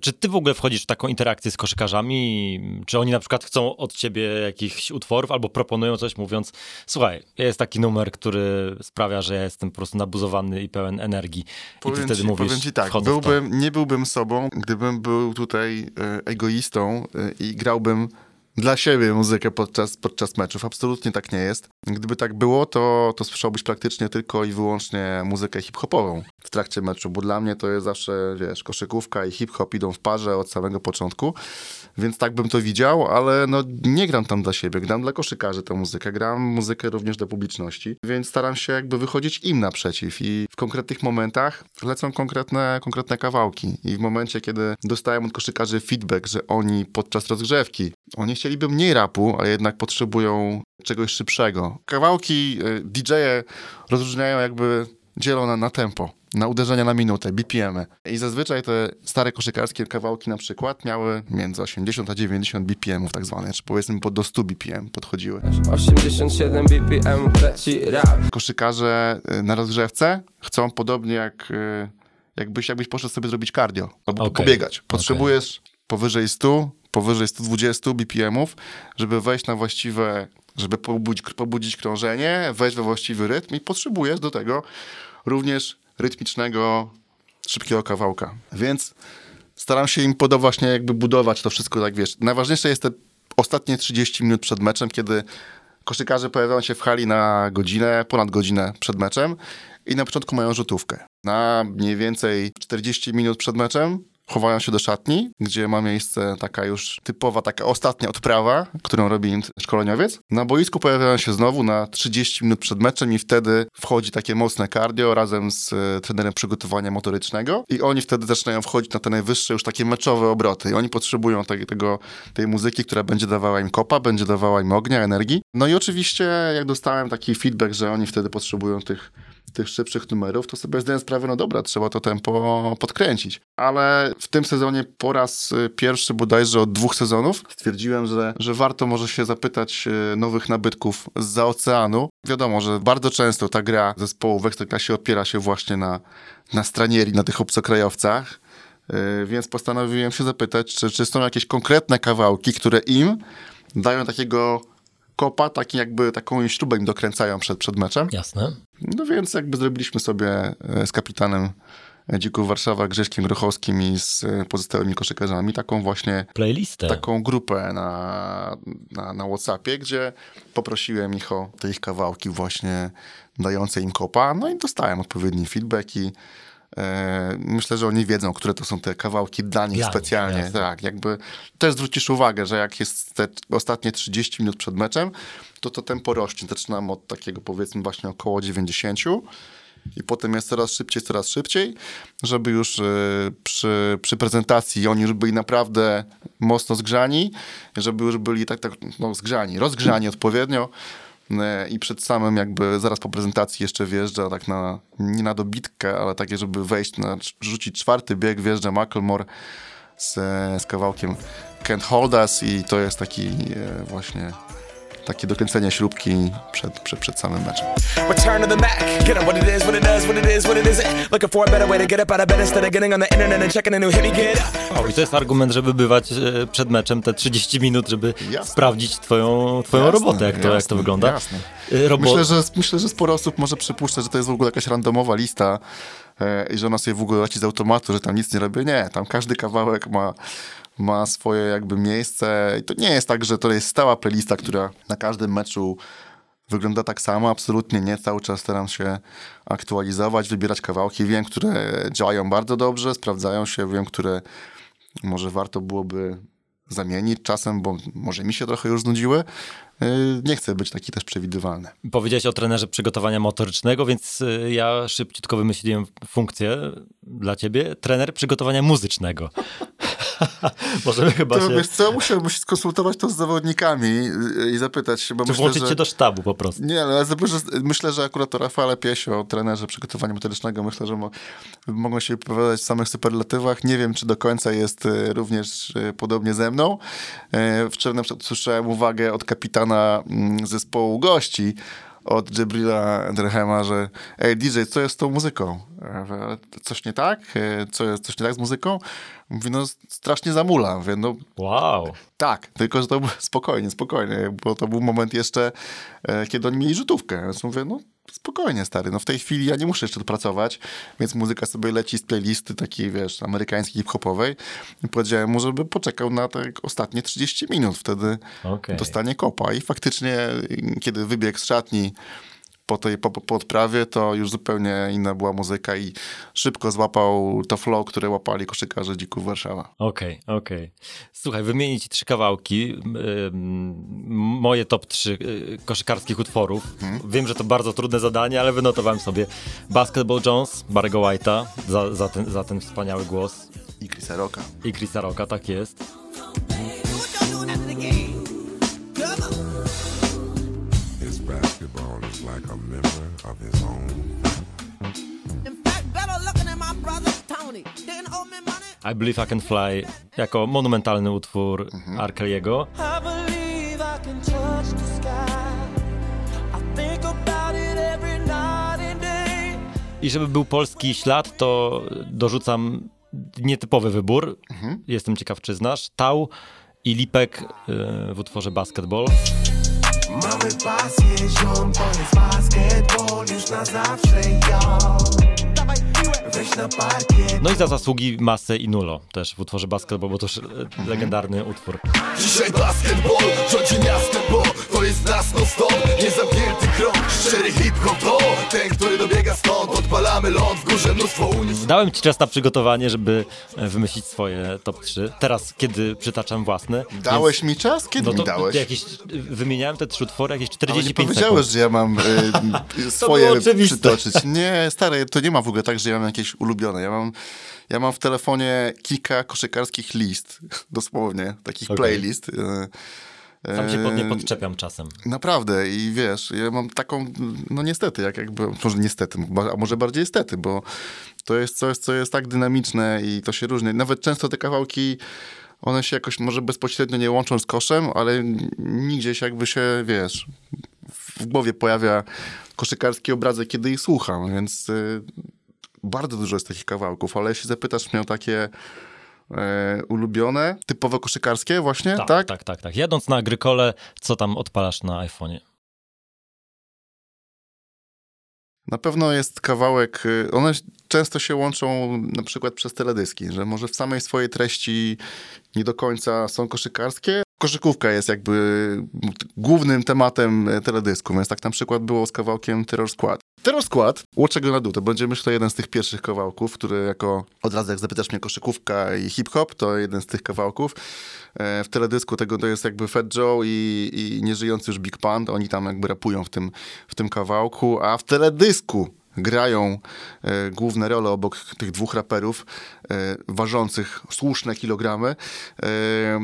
czy ty w ogóle wchodzisz w taką interakcję z koszykarzami? Czy oni na przykład chcą od ciebie jakichś utworów albo proponują coś mówiąc, słuchaj, jest taki numer, który sprawia, że ja jestem po prostu nabuzowany i pełen energii. I ty Powiem wtedy ci, mówisz, powiem ci tak, byłbym, nie byłbym sobą, gdybym był tutaj egoistą e, i grałbym dla siebie muzykę podczas, podczas meczów. Absolutnie tak nie jest. Gdyby tak było, to, to słyszałbyś praktycznie tylko i wyłącznie muzykę hip-hopową w trakcie meczu, bo dla mnie to jest zawsze, wiesz, koszykówka i hip-hop idą w parze od samego początku, więc tak bym to widział, ale no nie gram tam dla siebie, gram dla koszykarzy tę muzykę, gram muzykę również dla publiczności, więc staram się jakby wychodzić im naprzeciw i w konkretnych momentach lecą konkretne, konkretne kawałki i w momencie, kiedy dostałem od koszykarzy feedback, że oni podczas rozgrzewki, oni chcieliby mniej rapu, a jednak potrzebują czegoś szybszego. Kawałki y, DJ-e rozróżniają jakby, dzielą na, na tempo, na uderzenia na minutę, BPM-y. I zazwyczaj te stare koszykarskie kawałki na przykład miały między 80 a 90 BPM-ów tak zwane, czy powiedzmy po do 100 BPM podchodziły. 87 BPM leci rap Koszykarze y, na rozgrzewce chcą podobnie jak y, jakbyś, jakbyś poszedł sobie zrobić cardio albo Okej. pobiegać. Potrzebujesz powyżej 100, powyżej 120 BPM-ów, żeby wejść na właściwe, żeby pobudzić, pobudzić krążenie, wejść we właściwy rytm i potrzebujesz do tego również rytmicznego, szybkiego kawałka. Więc staram się im poda właśnie jakby budować to wszystko, tak wiesz. Najważniejsze jest te ostatnie 30 minut przed meczem, kiedy koszykarze pojawiają się w hali na godzinę, ponad godzinę przed meczem i na początku mają rzutówkę. Na mniej więcej 40 minut przed meczem chowają się do szatni, gdzie ma miejsce taka już typowa, taka ostatnia odprawa, którą robi im szkoleniowiec. Na boisku pojawiają się znowu na 30 minut przed meczem i wtedy wchodzi takie mocne cardio razem z e, trenerem przygotowania motorycznego i oni wtedy zaczynają wchodzić na te najwyższe już takie meczowe obroty i oni potrzebują tej, tego, tej muzyki, która będzie dawała im kopa, będzie dawała im ognia, energii. No i oczywiście jak dostałem taki feedback, że oni wtedy potrzebują tych tych szybszych numerów, to sobie zdałem sprawę, no dobra, trzeba to tempo podkręcić. Ale w tym sezonie po raz y, pierwszy bodajże od dwóch sezonów stwierdziłem, że, że warto może się zapytać y, nowych nabytków z oceanu. Wiadomo, że bardzo często ta gra zespołu w Ekstraklasie opiera się właśnie na, na stranierii, na tych obcokrajowcach. Y, więc postanowiłem się zapytać, czy, czy są jakieś konkretne kawałki, które im dają takiego kopa, taki jakby taką śrubę im dokręcają przed, przed meczem. Jasne. No więc jakby zrobiliśmy sobie e, z kapitanem Dzików Warszawa, Grześkiem Grochowskim i z e, pozostałymi koszykarzami taką właśnie playlistę, taką grupę na, na, na Whatsappie, gdzie poprosiłem ich o te ich kawałki właśnie dające im kopa, no i dostałem odpowiedni feedback i E, myślę, że oni wiedzą, które to są te kawałki dla nich dla specjalnie. Nich, tak, jakby też zwrócisz uwagę, że jak jest te ostatnie 30 minut przed meczem, to to tempo rośnie. Zaczynam od takiego powiedzmy właśnie około 90 i potem jest coraz szybciej, coraz szybciej, żeby już e, przy, przy prezentacji oni już byli naprawdę mocno zgrzani, żeby już byli tak, tak no, zgrzani, rozgrzani odpowiednio, E, i przed samym jakby zaraz po prezentacji jeszcze wjeżdża tak na, nie na dobitkę, ale takie, żeby wejść na, rzucić czwarty bieg, wjeżdża Macklemore z, z kawałkiem Can't Hold Us i to jest taki e, właśnie takie dokręcenie śrubki przed, przed, przed samym meczem. Return to the Mac. Get what it is, what it does, what it is, what it isn't. Looking for a better way to get up out of bed instead of getting on the internet and checking a new hit me get up. O, i to jest argument, żeby bywać e, przed meczem te 30 minut, żeby jasne. sprawdzić twoją, twoją jasne, robotę, jak to, jasne, jak to wygląda. Jasne. E, Robo... Myślę, że, myślę, że sporo osób może przypuszczać, że to jest w ogóle jakaś randomowa lista e, i że ona sobie w ogóle leci z automatu, że tam nic nie robi. Nie, tam każdy kawałek ma ma swoje jakby miejsce. I to nie jest tak, że to jest stała playlista, która na każdym meczu wygląda tak samo. Absolutnie nie. Cały czas staram się aktualizować, wybierać kawałki. Wiem, które działają bardzo dobrze, sprawdzają się. Wiem, które może warto byłoby zamienić czasem, bo może mi się trochę już znudziły. Y, nie chcę być taki też przewidywalny. Powiedziałeś o trenerze przygotowania motorycznego, więc y, ja szybciutko wymyśliłem funkcję dla ciebie. Trener przygotowania muzycznego. Możemy chyba to, się... Wiesz co, musiałbym się skonsultować to z zawodnikami i zapytać się, bo Czy myślę, włączyć że... cię do sztabu po prostu. Nie, ale myślę, że akurat to Rafale Piesio, trenerze przygotowania motorycznego, myślę, że mo mogą się wypowiadać w samych superlatywach. Nie wiem, czy do końca jest również podobnie ze mną. Wczoraj na przykład słyszałem uwagę od kapitana mm, zespołu gości, od Jebrila Derhema, że ej DJ, co jest z tą muzyką? Coś nie tak? E, co jest, coś nie tak z muzyką? Mówi, no strasznie zamula. Mówię, no wow. Tak, tylko że to spokojnie, spokojnie, bo to był moment jeszcze, e, kiedy oni mieli rzutówkę. Więc mówię, no spokojnie stary, no w tej chwili ja nie muszę jeszcze pracować, więc muzyka sobie leci z playlisty takiej, wiesz, amerykańskiej, hip-hopowej. I powiedziałem mu, żeby poczekał na te ostatnie 30 minut, wtedy okay. dostanie kopa. I faktycznie, kiedy wybiegł z szatni po tej po, po odprawie to już zupełnie inna była muzyka i szybko złapał to flow, które łapali koszykarze Dzików Warszawa. Okej, okay, okej. Okay. Słuchaj, wymienić ci trzy kawałki. Moje top trzy y, koszykarskich utworów. Hmm. Wiem, że to bardzo trudne zadanie, ale wynotowałem sobie Basketball Jones, Barry'ego White'a za, za, ten, za ten wspaniały głos. I Chrisa Rocka. I Chrisa Rocka, tak jest. Like a member of his own I Believe I Can Fly jako monumentalny utwór mhm. Arkeliego. I żeby był polski ślad, to dorzucam nietypowy wybór. Mhm. Jestem ciekaw, czy znasz. Tał i Lipek y, w utworze Basketball. Mamy pasję, ziom, to jest basketball już na zawsze, yo. Weź na parkiet. No i za zasługi Masę i Nulo też w utworze basketball, bo to już e, legendarny utwór. Dzisiaj basketball rządzi miastem, bo to jest nas no stop, nie zamknięty krok, szczery hip-hop to ten, który dobiega stąd, odpalamy lot w górze, mnóstwo ulic Dałem ci czas na przygotowanie, żeby e, wymyślić swoje top 3. Teraz, kiedy przytaczam własne. Dałeś mi czas? Kiedy no to mi dałeś? Jakieś, wymieniałem te trzy utwory, jakieś Ale 45 nie powiedziałeś, sekund. że ja mam y, swoje przytoczyć. Nie, stary, to nie ma w ogóle tak, że ja mam jakieś ulubione. Ja mam, ja mam w telefonie kilka koszykarskich list, dosłownie, takich Okej. playlist. y, Tam się pod nie y, podczepiam czasem. Naprawdę i wiesz, ja mam taką, no niestety, jak jakby, może niestety, a może bardziej niestety, bo to jest coś, co jest tak dynamiczne i to się różni. Nawet często te kawałki, one się jakoś może bezpośrednio nie łączą z koszem, ale nigdzie się jakby się, wiesz, w głowie pojawia koszykarski obrazek, kiedy ich słucham, więc y, bardzo dużo jest takich kawałków, ale jeśli zapytasz mnie o takie e, ulubione, typowo koszykarskie właśnie, Tak, tak? tak, tak, tak. Jadąc na Agrykole, co tam odpalasz na iPhone'ie? Na pewno jest kawałek, y, one często się łączą na przykład przez teledyski, że może w samej swojej treści nie do końca są koszykarskie. Koszykówka jest jakby głównym tematem e, teledysku, więc tak na przykład było z kawałkiem Terror Squad. Terror Squad, Łoczego na dół, to będzie myślę jeden z tych pierwszych kawałków, który jako, od razu jak zapytasz mnie koszykówka i hip-hop, to jeden z tych kawałków. E, W teledysku tego to jest jakby Fat Joe i, i nieżyjący już Big Pun, oni tam jakby rapują w tym, w tym kawałku, a w teledysku grają e, główne role obok tych dwóch raperów e, ważących słuszne kilogramy. E,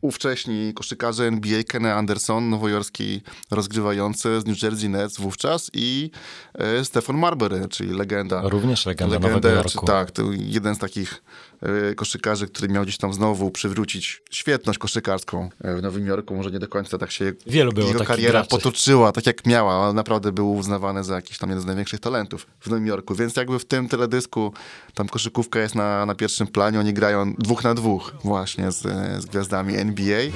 ówcześni koszykarze NBA Kenny Anderson, nowojorski rozgrywający z New Jersey Nets wówczas i e, Stefan Marbury, czyli legenda. Również legenda Nowego Jorku. Czy, tak, to jeden z takich e, koszykarzy, który miał gdzieś tam znowu przywrócić świetność koszykarską e, w Nowym Jorku. Może nie do końca tak się Wielu było jego kariera graczy. potoczyła, tak jak miała, ale naprawdę był uznawany za jakiś tam jeden z największych talentów w Nowym Jorku. Więc jakby w tym teledysku tam koszykówka jest na, na pierwszym planie, oni grają dwóch na dwóch właśnie z, z gwiazdami NBA. Yo,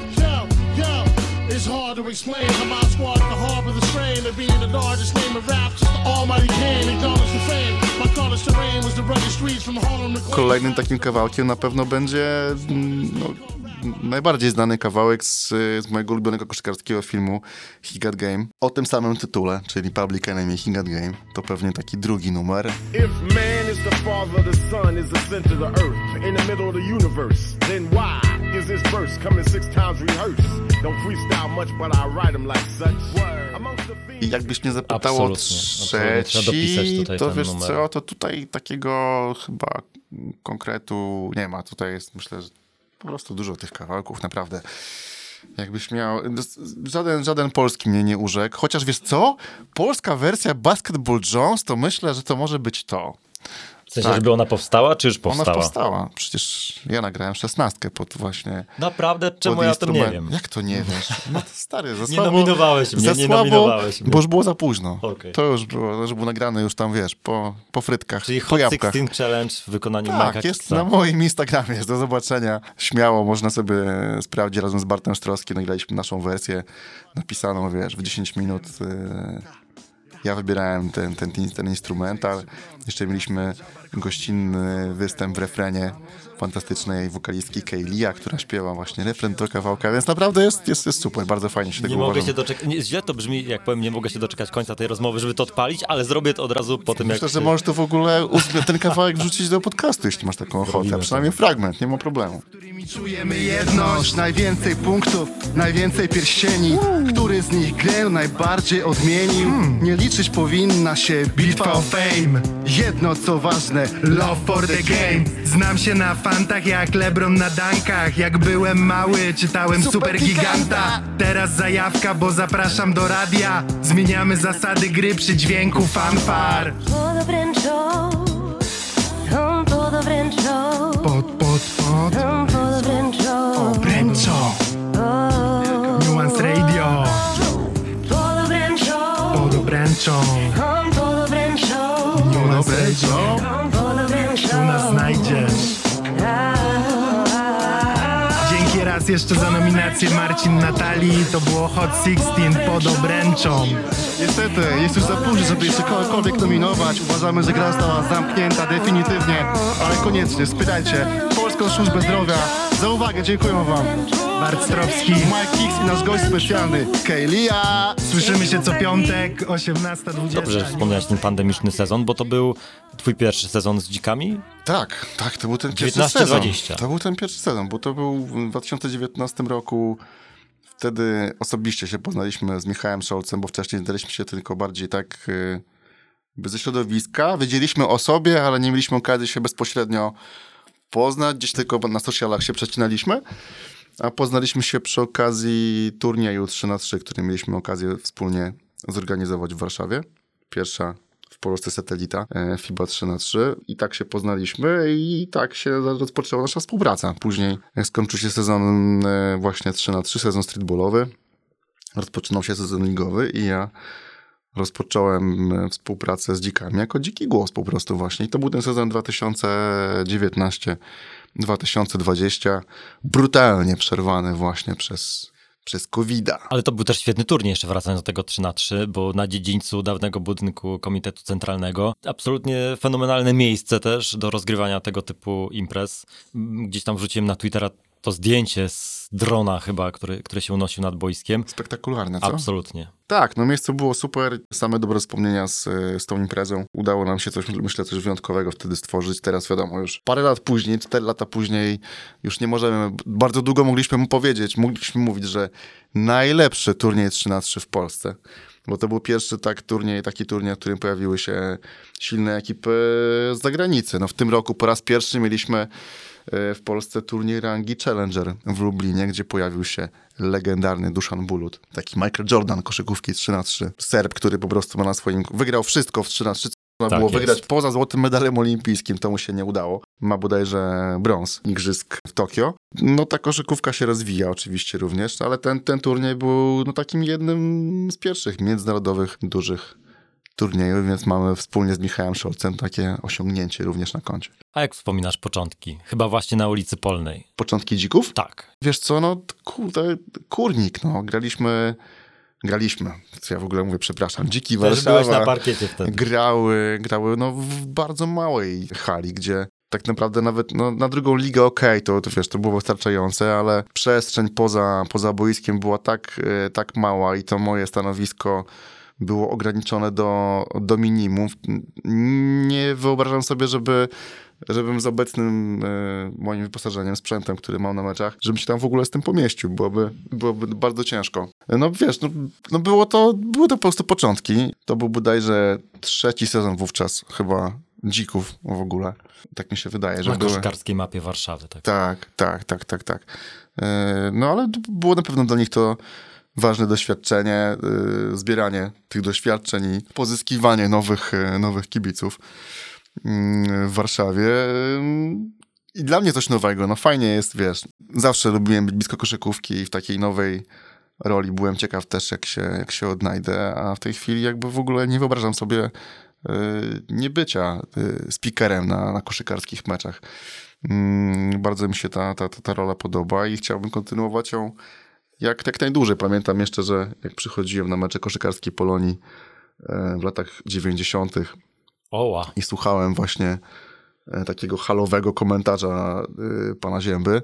yo, it's hard to explain how my squad at the harbor the strain of being the largest name of rap. Just the almighty can acknowledge the fame. My college terrain was the rugged streets from Harlem to Queens. Kolejnym takim kawałkiem na pewno będzie mm, no, najbardziej znany kawałek z, z mojego ulubionego koszykarskiego filmu He Got Game. O tym samym tytule, czyli Public Enemy He Got Game. To pewnie taki drugi numer. If man is the father, the sun is the center of the earth, in the middle of the universe, then why is this verse coming six times rehearsed? Don't freestyle much, but I write them like such. I jakbyś mnie zapytał o Absolutnie, trzeci, to wiesz numer. co, to tutaj takiego chyba konkretu nie ma. Tutaj jest myślę, że po prostu dużo tych kawałków, naprawdę. Jakbyś miał. Żaden, żaden polski mnie nie urzekł. Chociaż wiesz co? Polska wersja Basketball Jones, to myślę, że to może być to. W sensie, żeby ona powstała, czy już Ona powstała? powstała. Przecież ja nagrałem szesnastkę pod właśnie. Naprawdę? Czemu ja o tym nie wiem? Jak to nie wiesz? No to stary, za Nie słabo. nominowałeś mnie, nie słabo, nominowałeś mnie. Bo już było za późno. Okej. To już było, to już było nagrane już tam, wiesz, po, po frytkach, Czyli po Hot jabłkach. 16 Challenge w wykonaniu Tak, Mike'a jest na moim Instagramie, jest do zobaczenia. Śmiało, można sobie sprawdzić razem z Bartem Sztroskim. Nagraliśmy naszą wersję napisaną, wiesz, w 10 minut. y, Ja wybierałem ten, ten, ten instrumental. Jeszcze mieliśmy gościnny występ w refrenie fantastycznej wokalistki Kaylia, która śpiewa właśnie refren do kawałka, więc naprawdę jest, jest, jest super, bardzo fajnie się Nie tego mogę uważam. się doczekać. Nie, źle to brzmi, jak powiem, nie mogę się doczekać końca tej rozmowy, żeby to odpalić, ale zrobię to od razu po tym, Myślę, jak. że możesz to w ogóle ten kawałek wrzucić do podcastu, jeśli masz taką ochotę, a przynajmniej fragment, nie ma problemu. Czujemy jedność, najwięcej punktów, najwięcej pierścieni Który z nich grę najbardziej odmienił? Nie liczyć powinna się bitwa o fame Jedno co ważne, love for the game Znam się na fantach jak Lebron na dankach. Jak byłem mały, czytałem Super Giganta. Teraz zajawka, bo zapraszam do radia. Zmieniamy zasady gry przy dźwięku fanfar. Todo wręczą, są todo wręczą, Pod, pod, pod, są todo wręczą, wręczą Nuance Radio. Todo wręczą, Pod obręczą. Są todo wręczą, Nuance Radio raz jeszcze za nominację Marcin Natalii To było Hot 16 pod obręczą Niestety, jest już za późno, żeby jeszcze kogokolwiek nominować Uważamy, że gra została zamknięta definitywnie Ale koniecznie, spytajcie Polską Służbę Zdrowia Za uwagę, dziękuję wam. Bart Stropski. Mike Kicks i nasz gość specjalny, Kejlia. Słyszymy się co piątek, 18.20. Dobrze, że wspomniałeś ten pandemiczny sezon, bo to był twój pierwszy sezon z dzikami? Tak, tak, to był ten pierwszy 19-20. sezon. To był ten pierwszy sezon, bo to był w 2019 roku. Wtedy osobiście się poznaliśmy z Michałem Szolcem, bo wcześniej znaliśmy się tylko bardziej tak y, jakby ze środowiska. Wiedzieliśmy o sobie, ale nie mieliśmy okazji się bezpośrednio poznać. Gdzieś tylko na socialach się przecinaliśmy. A poznaliśmy się przy okazji turnieju 3 na 3 który mieliśmy okazję wspólnie zorganizować w Warszawie. Pierwsza w Polsce satelita e, FIBA 3 na 3 i tak się poznaliśmy i tak się rozpoczęła nasza współpraca. Później jak skończył się sezon e, właśnie 3 na 3 sezon streetballowy, rozpoczynał się sezon ligowy i ja rozpocząłem e, współpracę z dzikami jako dziki głos po prostu właśnie. I to był ten sezon 2019-2020, brutalnie przerwany właśnie przez, przez COVID-a. Ale to był też świetny turniej, jeszcze wracając do tego 3 na 3 bo na dziedzińcu dawnego budynku Komitetu Centralnego absolutnie fenomenalne miejsce też do rozgrywania tego typu imprez. Gdzieś tam wrzuciłem na Twittera to zdjęcie z drona chyba, który, który się unosił nad boiskiem. Spektakularne, co? Absolutnie. Tak, no miejsce było super, same dobre wspomnienia z, z tą imprezą. Udało nam się coś, myślę, coś wyjątkowego wtedy stworzyć. Teraz wiadomo, już parę lat później, cztery lata później, już nie możemy, bardzo długo mogliśmy mu powiedzieć, mogliśmy mówić, że najlepszy turniej 3 na 3 w Polsce. Bo to był pierwszy tak turniej, taki turniej, w którym pojawiły się silne ekipy z zagranicy. No w tym roku po raz pierwszy mieliśmy w Polsce turniej rangi Challenger w Lublinie, gdzie pojawił się legendarny Duszan Bulut. Taki Michael Jordan koszykówki 3 na 3 Serb, który po prostu ma na swoim... Wygrał wszystko w 3 na 3 można Tak było jest. wygrać poza złotym medalem olimpijskim. To mu się nie udało. Ma bodajże brąz igrzysk w Tokio. No ta koszykówka się rozwija oczywiście również, ale ten, ten turniej był no, takim jednym z pierwszych międzynarodowych dużych turniejów, więc mamy wspólnie z Michałem Szolcem takie osiągnięcie również na koncie. A jak wspominasz początki? Chyba właśnie na ulicy Polnej. Początki dzików? Tak. Wiesz co, no kurde, kurnik, no. Graliśmy, graliśmy, co ja w ogóle mówię, przepraszam, dziki Też Warszawa. byłeś na parkiecie wtedy. Grały, grały no w bardzo małej hali, gdzie tak naprawdę nawet no, na drugą ligę okej, to, to wiesz, to było wystarczające, ale przestrzeń poza, poza boiskiem była tak, e, tak mała i to moje stanowisko było ograniczone do, do minimum. Nie wyobrażam sobie, żeby żebym z obecnym e, moim wyposażeniem, sprzętem, który mam na meczach, żebym się tam w ogóle z tym pomieścił. Byłoby, byłoby bardzo ciężko. No wiesz, no, no było to, były to po prostu początki. To był bodajże trzeci sezon wówczas chyba dzików w ogóle. Tak mi się wydaje, że Na były. koszykarskiej mapie Warszawy. Tak. Tak, tak, tak, tak, tak. E, No ale było na pewno dla nich to ważne doświadczenie, y, zbieranie tych doświadczeń i pozyskiwanie nowych, y, nowych kibiców mm, w Warszawie. I dla mnie coś nowego. No fajnie jest, wiesz, zawsze lubiłem być blisko koszykówki i w takiej nowej roli byłem ciekaw też, jak się, jak się odnajdę, a w tej chwili jakby w ogóle nie wyobrażam sobie y, niebycia y, speakerem na, na koszykarskich meczach. Mm, Bardzo mi się ta, ta, ta, ta rola podoba i chciałbym kontynuować ją jak, jak najdłużej. Pamiętam jeszcze, że jak przychodziłem na mecze koszykarskiej Polonii e, w latach 90. Oła. i słuchałem właśnie e, takiego halowego komentarza e, pana Zięby.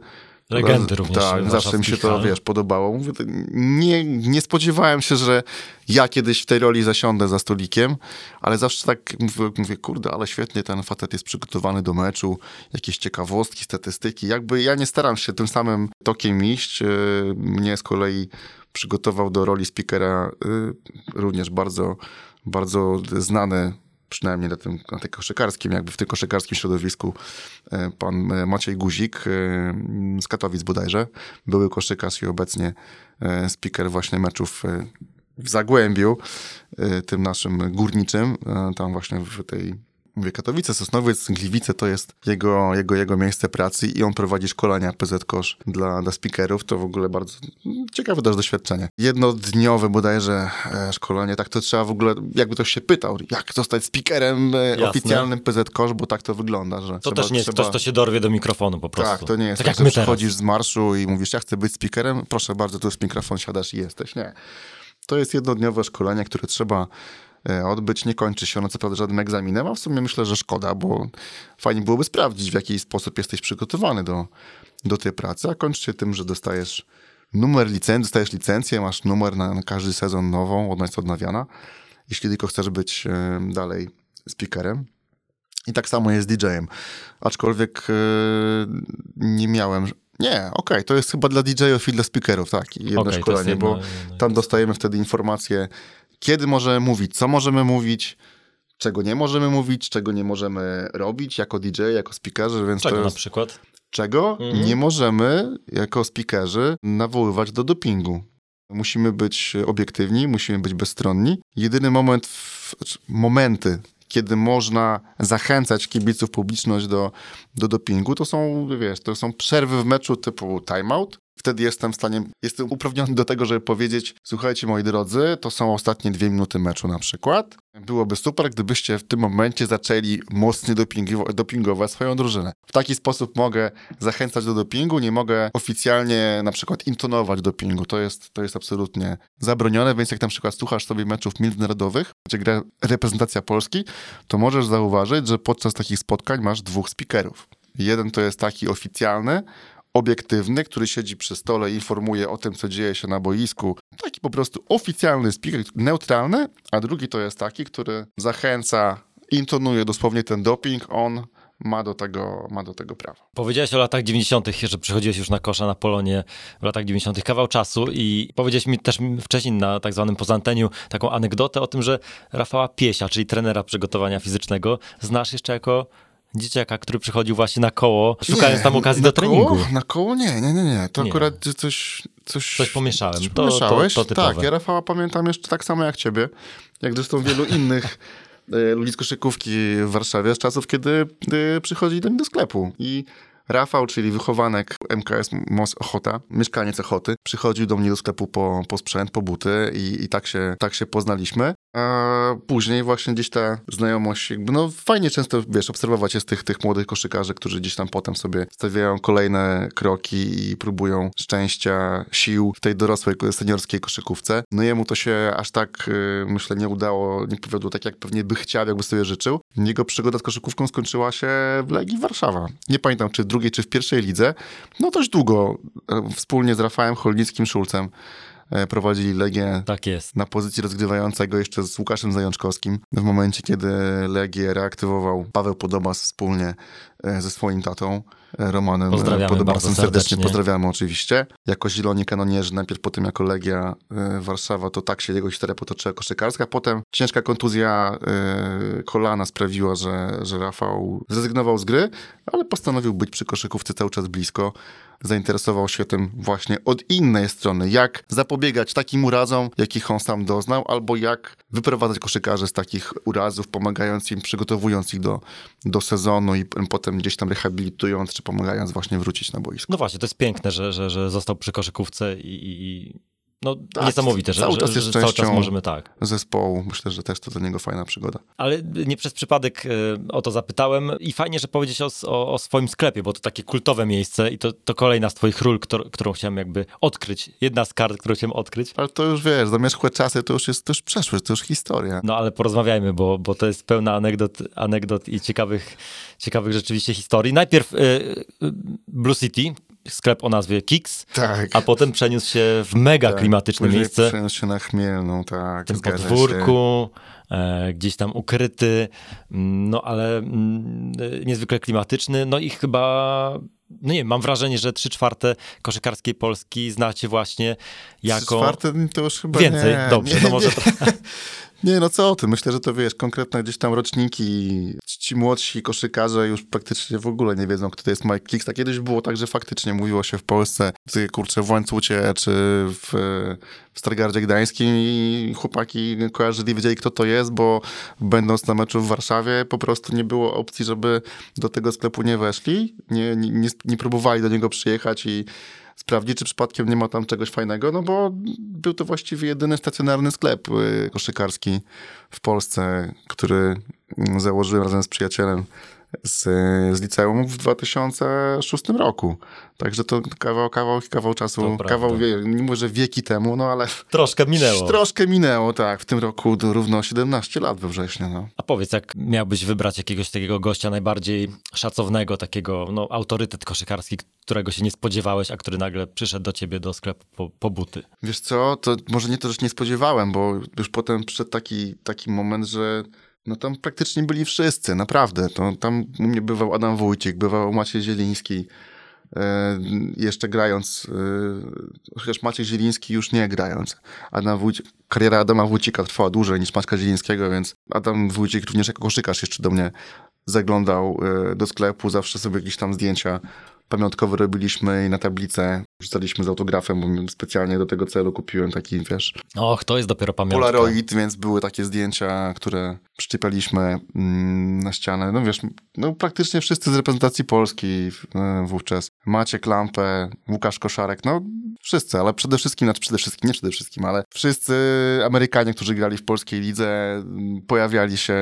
Legendy również Tak, zawsze mi się to, wiesz, podobało. Mówię, nie, nie spodziewałem się, że ja kiedyś w tej roli zasiądę za stolikiem, ale zawsze tak mówię, mówię, kurde, ale świetnie ten facet jest przygotowany do meczu, jakieś ciekawostki, statystyki. Jakby ja nie staram się tym samym tokiem iść. E, Mnie z kolei przygotował do roli speakera e, również bardzo, bardzo znany przynajmniej na tym, na tym koszykarskim, jakby w tym koszykarskim środowisku, e, pan e, Maciej Guzik e, z Katowic bodajże, były koszykarz i obecnie speaker właśnie meczów w Zagłębiu, tym naszym górniczym, tam właśnie w tej Mówię, Katowice, Sosnowiec, Gliwice to jest jego, jego, jego miejsce pracy i on prowadzi szkolenia PZ Kosz dla, dla speakerów. To w ogóle bardzo ciekawe też doświadczenie. Jednodniowe bodajże e, szkolenie, tak to trzeba w ogóle, jakby ktoś się pytał, jak zostać speakerem e, Jasne. oficjalnym PZ Kosz, bo tak to wygląda, że To trzeba, też nie jest trzeba... ktoś, kto się dorwie do mikrofonu po prostu. Tak, to nie jest tak, tak, jak my przychodzisz z marszu i mówisz, ja chcę być speakerem, proszę bardzo, tu jest mikrofon, siadasz i jesteś. Nie. To jest jednodniowe szkolenie, które trzeba odbyć. Nie kończy się ona co prawda żadnym egzaminem, a w sumie myślę, że szkoda, bo fajnie byłoby sprawdzić, w jaki sposób jesteś przygotowany do, do tej pracy, a kończy się tym, że dostajesz numer licencji, dostajesz licencję, masz numer na, na każdy sezon nową, ona jest odnawiana, jeśli tylko chcesz być e, dalej speakerem. I tak samo jest z DJ-em. Aczkolwiek e, nie miałem. Nie, okej, okay, to jest chyba dla DJ-ów i dla speakerów, tak, jedno okay, szkolenie, bo tam dostajemy wtedy informacje, kiedy możemy mówić, co możemy mówić, czego nie możemy mówić, czego nie możemy robić jako DJ, jako speakerzy, więc czego jest... na przykład? Czego mhm. nie możemy jako speakerzy nawoływać do dopingu. Musimy być obiektywni, musimy być bezstronni. Jedyny moment, w, momenty, kiedy można zachęcać kibiców, publiczność do, do dopingu, to są, wiesz, to są przerwy w meczu typu timeout, wtedy jestem w stanie, jestem uprawniony do tego, żeby powiedzieć, słuchajcie moi drodzy, to są ostatnie dwie minuty meczu na przykład. Byłoby super, gdybyście w tym momencie zaczęli mocniej dopingować swoją drużynę. W taki sposób mogę zachęcać do dopingu, nie mogę oficjalnie na przykład intonować dopingu. To jest, to jest absolutnie zabronione, więc jak na przykład słuchasz sobie meczów międzynarodowych, gdzie gra reprezentacja Polski, to możesz zauważyć, że podczas takich spotkań masz dwóch speakerów. Jeden to jest taki oficjalny, obiektywny, który siedzi przy stole i informuje o tym, co dzieje się na boisku. Taki po prostu oficjalny speaker, neutralny, a drugi to jest taki, który zachęca, intonuje dosłownie ten doping, on ma do tego, ma do tego prawo. Powiedziałeś o latach 90., że przychodziłeś już na kosza na Polonie w latach 90., kawał czasu i powiedziałeś mi też wcześniej na tak zwanym pozanteniu taką anegdotę o tym, że Rafała Piesia, czyli trenera przygotowania fizycznego, znasz jeszcze jako dzieciaka, który przychodził właśnie na koło, szukając nie, tam okazji do treningu. Koło? Na koło? Nie, nie, nie, nie. To nie. akurat coś, coś... Coś pomieszałem. Coś to, pomieszałeś? To, to tak, ja Rafała pamiętam jeszcze tak samo jak ciebie, jak zresztą wielu innych e, ludzi z koszykówki w Warszawie z czasów, kiedy e, przychodzili do mnie do sklepu i Rafał, czyli wychowanek MKS MOS Ochota, mieszkaniec Ochoty, przychodził do mnie do sklepu po, po sprzęt, po buty i, i tak, się, tak się poznaliśmy. A później właśnie gdzieś ta znajomość, jakby no fajnie często, wiesz, obserwować jest tych, tych młodych koszykarzy, którzy gdzieś tam potem sobie stawiają kolejne kroki i próbują szczęścia, sił w tej dorosłej, seniorskiej koszykówce. No jemu to się aż tak, y, myślę, nie udało, nie powiodło tak, jak pewnie by chciał, jakby sobie życzył. Jego przygoda z koszykówką skończyła się w Legii Warszawa. Nie pamiętam, czy w drugiej, czy w pierwszej lidze. No dość długo e, wspólnie z Rafałem Cholnickim Szulcem E, prowadzili Legię tak jest. na pozycji rozgrywającego jeszcze z Łukaszem Zajączkowskim. W momencie, kiedy Legię reaktywował Paweł Podobas wspólnie e, ze swoim tatą. E, Romanem Podobasem serdecznie pozdrawiamy oczywiście. Jako Zieloni Kanonierzy, najpierw potem jako Legia Warszawa, to tak się jego historia potoczyła koszykarska. Potem ciężka kontuzja kolana sprawiła, że, że Rafał zrezygnował z gry, ale postanowił być przy koszykówce cały czas blisko zainteresował się tym właśnie od innej strony, jak zapobiegać takim urazom, jakich on sam doznał, albo jak wyprowadzać koszykarzy z takich urazów, pomagając im, przygotowując ich do, do sezonu i potem gdzieś tam rehabilitując, czy pomagając właśnie wrócić na boisko. No właśnie, to jest piękne, że, że, że został przy koszykówce i, i no, tak, niesamowite, że, cały czas, że, że cały czas możemy tak. Zespołu. Myślę, że też to dla niego fajna przygoda. Ale nie przez przypadek e, o to zapytałem i fajnie, że powiedzieć o, o, o, swoim sklepie, bo to takie kultowe miejsce i to, to kolejna z twoich ról, którą, którą chciałem jakby odkryć. Jedna z kart, którą chciałem odkryć. Ale to już wiesz, zamierzchłe czasy to już jest to już przeszłość, to już historia. No ale porozmawiajmy, bo, bo to jest pełna anegdot, anegdot i ciekawych, ciekawych rzeczywiście historii. Najpierw y, y, Blue City, sklep o nazwie Kix, tak. a potem przeniósł się w mega tak. klimatyczne Później miejsce. Przeniósł się na Chmielną, tak. W tym podwórku, e, gdzieś tam ukryty, no ale mm, niezwykle klimatyczny, no i chyba no nie mam wrażenie, że trzy czwarte koszykarskiej Polski znacie właśnie jako... Trzy czwarte to już chyba Więcej, nie, dobrze, nie, to może... Nie. Nie, no co o tym? Myślę, że to wiesz, konkretne gdzieś tam roczniki, ci młodsi koszykarze już praktycznie w ogóle nie wiedzą, kto to jest Mike Kicks. Tak kiedyś było tak, że faktycznie mówiło się w Polsce, kurczę, w Łańcucie czy w, w Stargardzie Gdańskim i chłopaki kojarzyli, wiedzieli, kto to jest, bo będąc na meczu w Warszawie po prostu nie było opcji, żeby do tego sklepu nie weszli, nie, nie, nie, nie próbowali do niego przyjechać i sprawdzić, czy przypadkiem nie ma tam czegoś fajnego, no bo był to właściwie jedyny stacjonarny sklep y, koszykarski w Polsce, który założyłem razem z przyjacielem z, z liceum w 2006 roku. Także to kawał, kawał, kawał czasu, kawał, nie mówię, że wieki temu, no ale... Troszkę minęło. Troszkę minęło, tak. W tym roku równo 17 lat we wrześniu, no. A powiedz, jak miałbyś wybrać jakiegoś takiego gościa najbardziej szacownego, takiego no, autorytet koszykarski, którego się nie spodziewałeś, a który nagle przyszedł do ciebie do sklepu po, po buty? Wiesz co, to może nie to, że się nie spodziewałem, bo już potem przyszedł taki, taki moment, że no tam praktycznie byli wszyscy, naprawdę. To, tam u mnie bywał Adam Wójcik, bywał Maciej Zieliński, e, jeszcze grając, e, chociaż Maciej Zieliński już nie grając. Adam Wójcik, kariera Adama Wójcika trwała dłużej niż Maćka Zielińskiego, więc Adam Wójcik również jako koszykarz jeszcze do mnie zaglądał e, do sklepu, zawsze sobie jakieś tam zdjęcia pamiątkowe robiliśmy i na tablicę rzucaliśmy z autografem, bo specjalnie do tego celu kupiłem taki, wiesz, Och, to jest dopiero pamiątka. Polaroid, więc były takie zdjęcia, które przyczepialiśmy mm, na ścianę. No wiesz, no praktycznie wszyscy z reprezentacji Polski e, wówczas. Maciek Lampę, Łukasz Koszarek, no wszyscy, ale przede wszystkim, znaczy przede wszystkim, nie przede wszystkim, ale wszyscy Amerykanie, którzy grali w polskiej lidze, m, pojawiali się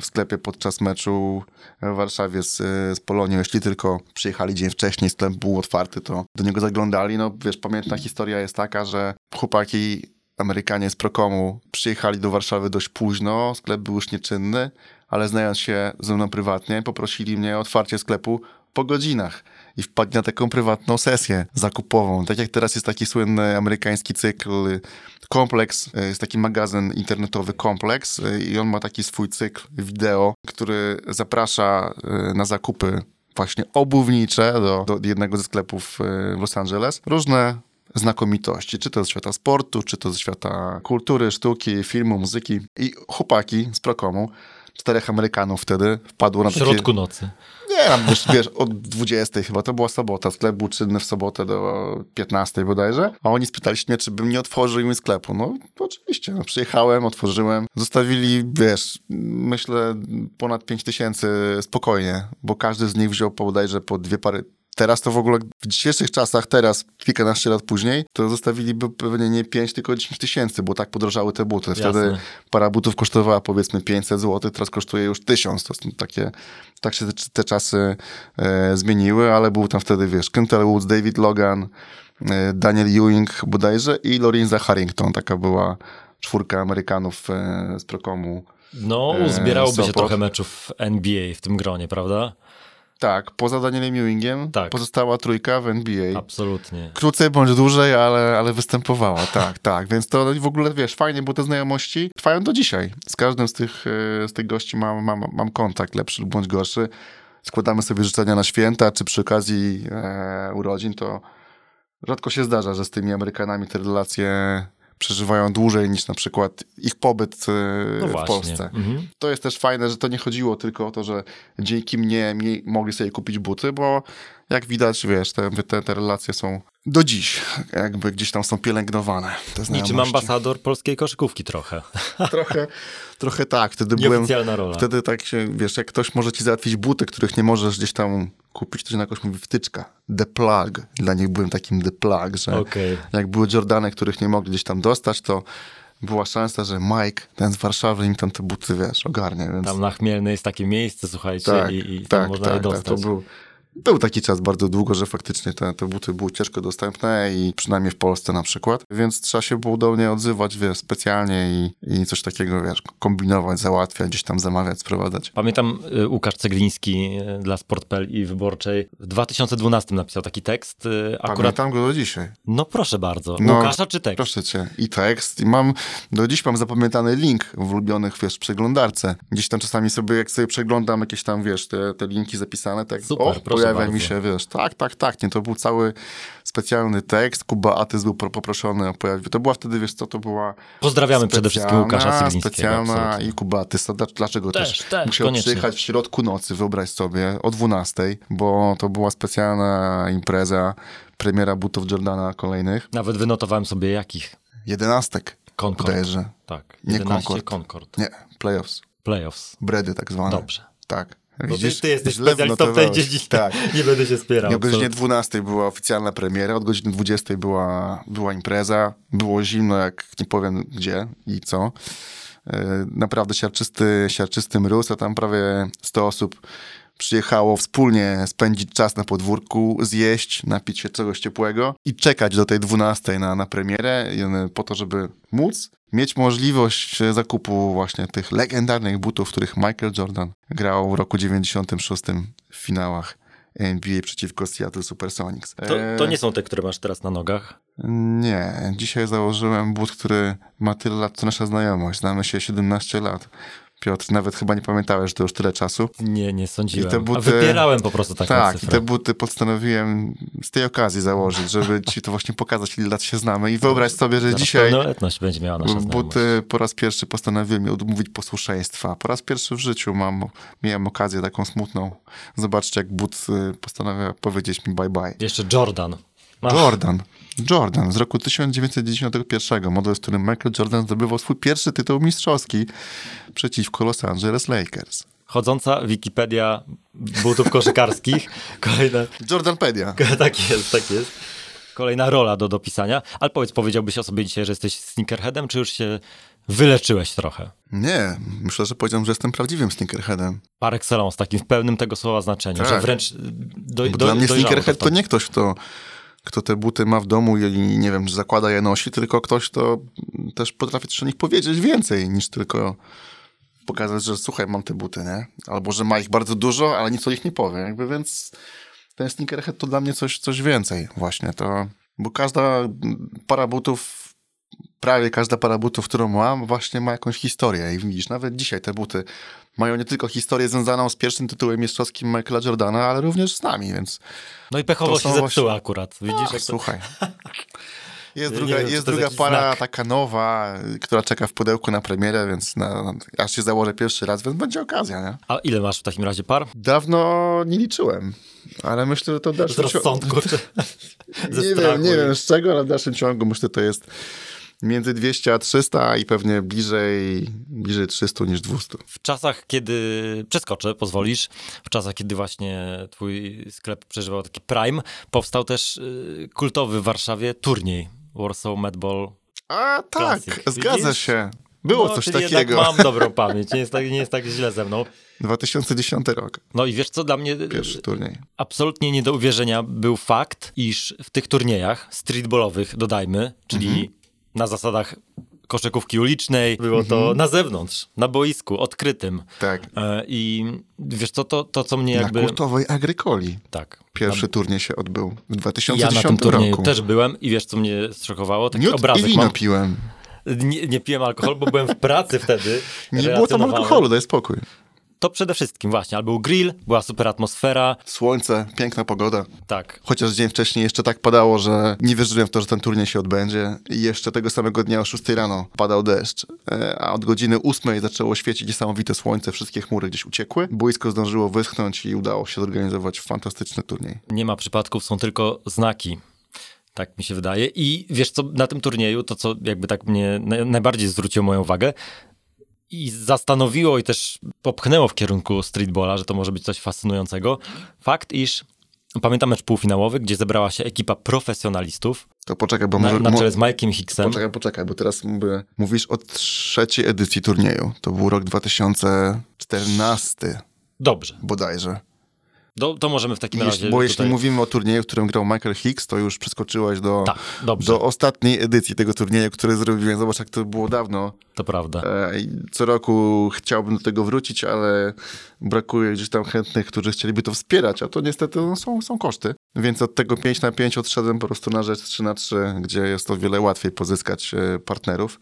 w sklepie podczas meczu w Warszawie z, z Polonią. Jeśli tylko przyjechali dzień wcześniej, sklep był otwarty, to do niego zaglądali. No wiesz, pamiętna historia jest taka, że chłopaki Amerykanie z Prokomu przyjechali do Warszawy dość późno, sklep był już nieczynny, ale znając się ze mną prywatnie, poprosili mnie o otwarcie sklepu po godzinach i wpadli na taką prywatną sesję zakupową. Tak jak teraz jest taki słynny amerykański cykl Kompleks, e, jest taki magazyn internetowy Kompleks e, i on ma taki swój cykl wideo, który zaprasza na zakupy właśnie obuwnicze do, do jednego ze sklepów e, w Los Angeles. Różne znakomitości, czy to ze świata sportu, czy to ze świata kultury, sztuki, filmu, muzyki. I chłopaki z Prokomu, czterech Amerykanów wtedy wpadło na W takie... środku nocy. Nie, tam wiesz, wiesz, od 20 chyba, to była sobota, sklep był czynny w sobotę do 15 bodajże, a oni spytali się mnie, czy bym nie otworzył im sklepu. No, oczywiście, no, przyjechałem, otworzyłem, zostawili, wiesz, myślę ponad 5 tysięcy spokojnie, bo każdy z nich wziął po bodajże po dwie pary Teraz to w ogóle w dzisiejszych czasach, teraz kilkanaście lat później, to zostawiliby pewnie nie 5, tylko 10 tysięcy, bo tak podrożały te buty. Wtedy Jasne. para butów kosztowała powiedzmy 500 zł, teraz kosztuje już 1000. To są takie, tak się te, te czasy e, zmieniły, ale był tam wtedy, wiesz, Kentel Woods, David Logan, e, Daniel Ewing bodajże i Lorenza Harrington. Taka była czwórka Amerykanów e, z Prokomu. No, e, uzbierałoby się trochę meczów NBA w tym gronie, prawda? Tak, poza Danielem Ewingiem pozostała trójka w NBA. Absolutnie. Krócej bądź dłużej, ale, ale występowała, tak, tak. Więc to w ogóle, wiesz, fajnie, bo te znajomości trwają do dzisiaj. Z każdym z tych, e, z tych gości mam, mam, mam kontakt, lepszy bądź gorszy. Składamy sobie życzenia na święta, czy przy okazji e, urodzin, to rzadko się zdarza, że z tymi Amerykanami te relacje przeżywają dłużej niż na przykład ich pobyt e, No w właśnie. Polsce. Mhm. To jest też fajne, że to nie chodziło tylko o to, że dzięki mnie mogli sobie kupić buty, bo jak widać, wiesz, te, te, te relacje są do dziś, jakby gdzieś tam są pielęgnowane. Te Niczym znajomości. ambasador polskiej koszykówki trochę. Trochę, trochę tak. Wtedy byłem. Rola. Wtedy tak się, wiesz, jak ktoś może ci załatwić buty, których nie możesz gdzieś tam kupić, to się na jakoś mówi wtyczka. The plug. Dla nich byłem takim the plug, że Okej. jak były Jordany, których nie mogli gdzieś tam dostać, to była szansa, że Mike, ten z Warszawy, im tam te buty, wiesz, ogarnie. Więc... Tam na Chmielnej jest takie miejsce, słuchajcie, Tak, i, i tam tak, można tak, je tak. dostać. To był, był taki czas bardzo długo, że faktycznie te, te buty były ciężko dostępne i przynajmniej w Polsce na przykład, więc trzeba się było do mnie odzywać, wiesz, specjalnie i, i coś takiego, wiesz, kombinować, załatwiać, gdzieś tam zamawiać, sprowadzać. Pamiętam y, Łukasz Cegliński y, dla Sport.pl i Wyborczej w 2012 napisał taki tekst. y, Akurat... Pamiętam go do dzisiaj. No proszę bardzo. No, Łukasza czy tekst? Proszę cię. I tekst. I mam, do dziś mam zapamiętany link w ulubionych, wiesz, przeglądarce. Gdzieś tam czasami sobie, jak sobie przeglądam jakieś tam, wiesz, te, te linki zapisane, tak Super, o, proszę pojawia bardzo. mi się, wiesz, tak, tak, tak, nie, to był cały specjalny tekst, Kuba Atys był pro- poproszony o pojawienie. To była wtedy, wiesz co, to była Pozdrawiamy przede wszystkim Łukasza specjalna- absolutnie. i Kuba Atysa. Dlac- Dlaczego Też, też? też, Musiał koniecznie. przyjechać w środku nocy, wyobraź sobie, o 12, bo to była specjalna impreza, premiera butów Jordana kolejnych. Nawet wynotowałem sobie jakich. Jedenastek. Concord. Bodajże. Tak. Nie 11 Concord. Concord. Nie, playoffs. Playoffs. Bredy tak zwane. Dobrze. Tak. No ty, ty jesteś specjalistą w tej dziedzinie. Tak. Nie będę się spierał. O godzinie absolutnie. 12 była oficjalna premiera, od godziny 20 była, była impreza. Było zimno, jak nie powiem gdzie i co. E, Naprawdę siarczysty, siarczysty mróz, a tam prawie 100 osób przyjechało wspólnie spędzić czas na podwórku, zjeść, napić się czegoś ciepłego i czekać do tej 12 na, na premierę po to, żeby móc mieć możliwość zakupu właśnie tych legendarnych butów, w których Michael Jordan grał w roku 96 w finałach NBA przeciwko Seattle Supersonics. To, to nie są te, które masz teraz na nogach? Nie. Dzisiaj założyłem but, który ma tyle lat, co nasza znajomość. Znamy się 17 lat. Piotr, nawet chyba nie pamiętałeś, że to już tyle czasu. Nie, nie sądziłem. I te buty, A wypierałem po prostu taką Tak, cyfrę. i te buty postanowiłem z tej okazji założyć, żeby ci to właśnie pokazać, ile lat się znamy. I wyobraź sobie, że Zaraz dzisiaj pełnoletność będzie miała nasza buty po raz pierwszy postanowiłem mi odmówić posłuszeństwa. Po raz pierwszy w życiu mam, miałem okazję taką smutną. Zobaczcie, jak but y, postanawia powiedzieć mi bye bye. Jeszcze Jordan. Ach. Jordan. Jordan z roku 1991, model, z którym Michael Jordan zdobywał swój pierwszy tytuł mistrzowski przeciwko Los Angeles Lakers. Chodząca Wikipedia butów koszykarskich. Kolejna... Jordanpedia. tak jest, tak jest. Kolejna rola do dopisania. Ale powiedz, powiedziałbyś o sobie dzisiaj, że jesteś sneakerheadem, czy już się wyleczyłeś trochę? Nie, myślę, że powiedziałem, że jestem prawdziwym sneakerheadem. Par excellence, takim w pełnym tego słowa znaczenia, tak. że wręcz do, do, Dla mnie sneakerhead to nie ktoś, kto kto te buty ma w domu i nie wiem, czy zakłada je nosi, tylko ktoś, kto też potrafi też o nich powiedzieć więcej niż tylko pokazać, że słuchaj, mam te buty, nie? Albo, że ma ich bardzo dużo, ale nic o nich nie powie. Jakby więc ten sneakerhead to dla mnie coś, coś więcej właśnie. To, bo każda para butów prawie każda para butów, którą mam, właśnie ma jakąś historię. I widzisz, nawet dzisiaj te buty mają nie tylko historię związaną z pierwszym tytułem mistrzowskim Michaela Jordana, ale również z nami, więc... No i pechowo się zepsuła właśnie... akurat, widzisz? Ach, jak to... Słuchaj. Jest druga, wiem, jest druga para, znak. taka nowa, która czeka w pudełku na premierę, więc na, aż się założę pierwszy raz, więc będzie okazja, nie? A ile masz w takim razie par? Dawno nie liczyłem, ale myślę, że to w dalszym ciągu... nie wiem, nie wiem z czego, ale w dalszym ciągu myślę, że to jest między 200 a 300 i pewnie bliżej, bliżej 300 niż 200. W czasach, kiedy przeskoczę, pozwolisz, w czasach, kiedy właśnie twój sklep przeżywał taki prime, powstał też y, kultowy w Warszawie turniej Warsaw Medball A tak, Classic. zgadza się. Było no, coś takiego. mam dobrą pamięć, nie jest, tak, nie jest tak źle ze mną. 2010 rok. No i wiesz co, dla mnie Pierwszy turniej. absolutnie nie do uwierzenia był fakt, iż w tych turniejach streetballowych, dodajmy, czyli mhm na zasadach koszykówki ulicznej, było to mhm. na zewnątrz, na boisku, odkrytym. Tak. E, I wiesz co, to, to co mnie jakby... Na kurtowej Agrykoli. Tak. Pierwszy na... turniej się odbył w 2010 roku. Ja na tym turnieju roku. też byłem i wiesz co mnie zszokowało? Taki Miód obrazek i wino mam. piłem. Nie, nie piłem alkoholu, bo byłem w pracy wtedy. Nie było tam alkoholu, daj spokój to przede wszystkim właśnie, albo był grill, była super atmosfera. Słońce, piękna pogoda. Tak. Chociaż dzień wcześniej jeszcze tak padało, że nie wierzyłem w to, że ten turniej się odbędzie. I jeszcze tego samego dnia o 6 rano padał deszcz, e, a od godziny 8 zaczęło świecić niesamowite słońce, wszystkie chmury gdzieś uciekły. Boisko zdążyło wyschnąć i udało się zorganizować fantastyczny turniej. Nie ma przypadków, są tylko znaki. Tak mi się wydaje. I wiesz co, na tym turnieju, to co jakby tak mnie najbardziej zwróciło moją uwagę, i zastanowiło i też popchnęło w kierunku streetballa, że to może być coś fascynującego. Fakt, iż pamiętam mecz półfinałowy, gdzie zebrała się ekipa profesjonalistów. To poczekaj, bo na, może... Na czele z Mike'iem Hicksem. Poczekaj, poczekaj, bo teraz mówię, mówisz o trzeciej edycji turnieju. To był rok 2014. Dobrze. Bodajże. Do, to możemy w takim razie. Bo tutaj... jeśli mówimy o turnieju, w którym grał Michael Hicks, to już przeskoczyłaś do, Ta, do ostatniej edycji tego turnieju, który zrobiłem. Zobacz, jak to było dawno. To prawda. E, co roku chciałbym do tego wrócić, ale brakuje gdzieś tam chętnych, którzy chcieliby to wspierać, a to niestety no, są, są koszty. Więc od tego 5 na 5 odszedłem po prostu na rzecz 3 na 3, gdzie jest o wiele łatwiej pozyskać e, partnerów.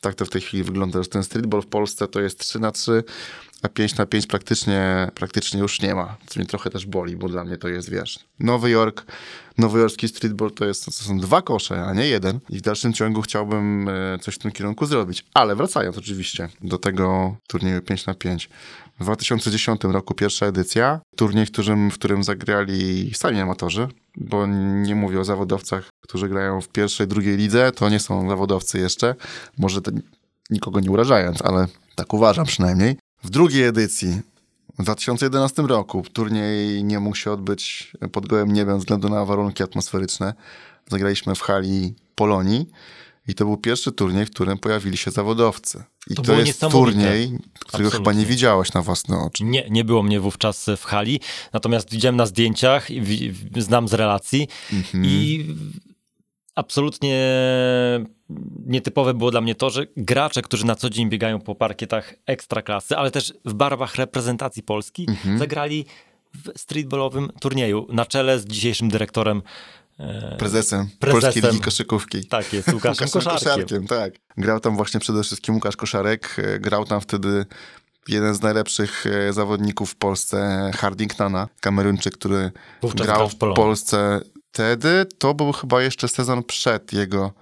Tak to w tej chwili wygląda, że ten streetball w Polsce to jest 3 na 3 a 5 na 5 praktycznie, praktycznie już nie ma, co mnie trochę też boli, bo dla mnie to jest, wiesz, Nowy Jork, nowojorski streetball to, jest, to są dwa kosze, a nie jeden. I w dalszym ciągu chciałbym e, coś w tym kierunku zrobić. Ale wracając oczywiście do tego turnieju 5 na 5 w 2010 roku pierwsza edycja, turniej, w którym, w którym zagrali sami amatorzy, bo nie mówię o zawodowcach, którzy grają w pierwszej, drugiej lidze, to nie są zawodowcy jeszcze, może nikogo nie urażając, ale tak uważam przynajmniej. W drugiej edycji w 2011 roku turniej nie mógł się odbyć pod gołym niebem ze względu na warunki atmosferyczne. Zagraliśmy w hali Polonii I to był pierwszy turniej, w którym pojawili się zawodowcy. I To to, jest turniej, którego chyba nie Absolutnie. widziałeś na własne oczy. Nie, nie było mnie wówczas w hali, natomiast widziałem na zdjęciach, znam z relacji Mhm. i absolutnie nietypowe było dla mnie to, że gracze, którzy na co dzień biegają po parkietach ekstraklasy, ale też w barwach reprezentacji Polski, Mhm. zagrali w streetballowym turnieju na czele z dzisiejszym dyrektorem Prezesem, prezesem. Polskiej Ligi Koszykówki. Tak jest, Łukaszem Koszarkiem. tak. Grał tam właśnie przede wszystkim Łukasz Koszarek. E, Grał tam wtedy jeden z najlepszych e, zawodników w Polsce, Hardingtona, Kameruńczyk, który Wówczas grał w. Polsce wtedy. To był chyba jeszcze sezon przed jego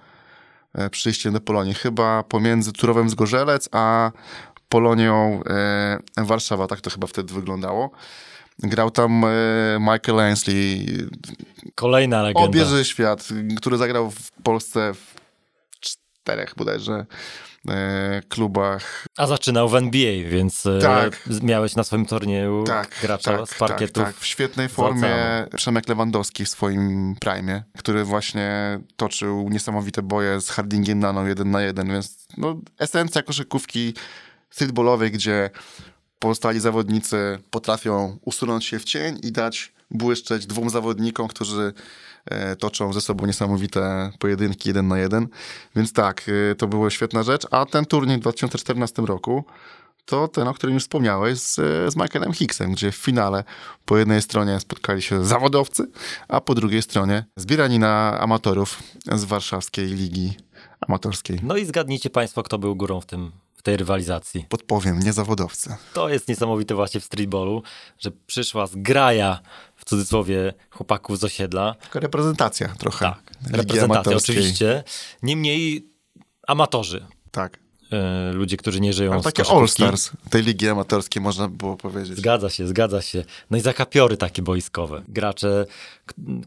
e, przyjściem do Polonii. Chyba pomiędzy Turowem z Gorzelec, a Polonią e, Warszawa. Tak to chyba wtedy wyglądało. Grał tam e, Michael Ainsley, Kolejna legenda. Obieży świat, który zagrał w Polsce w czterech bodajże klubach. A zaczynał w NBA, więc e, Tak. miałeś na swoim turnieju gracza z parkietów. Tak, tak. W świetnej formie. Przemek Lewandowski w swoim prime, który właśnie toczył niesamowite boje z Hardingiem Naną jeden na jeden, więc no, esencja koszykówki streetballowej, gdzie pozostali zawodnicy potrafią usunąć się w cień i dać błyszczeć dwóm zawodnikom, którzy e, toczą ze sobą niesamowite pojedynki jeden na jeden. Więc tak, e, to była świetna rzecz. A ten turniej w 2014 roku to ten, o którym już wspomniałeś, z, z Michaelem Hicksem, gdzie w finale po jednej stronie spotkali się zawodowcy, a po drugiej stronie zbieranina amatorów z warszawskiej ligi amatorskiej. No i zgadnijcie Państwo, kto był górą w, tym, tej rywalizacji. Podpowiem, nie zawodowcy. To jest niesamowite właśnie w streetballu, że przyszła zgraja, w cudzysłowie, chłopaków z osiedla. Taka reprezentacja trochę. Tak, Ligi reprezentacja oczywiście. Niemniej amatorzy. Tak. E, ludzie, którzy nie żyją Ale z takie koszykówki. All-Stars tej ligi amatorskiej można by było powiedzieć. Zgadza się, zgadza się. No i zakapiory takie boiskowe. Gracze,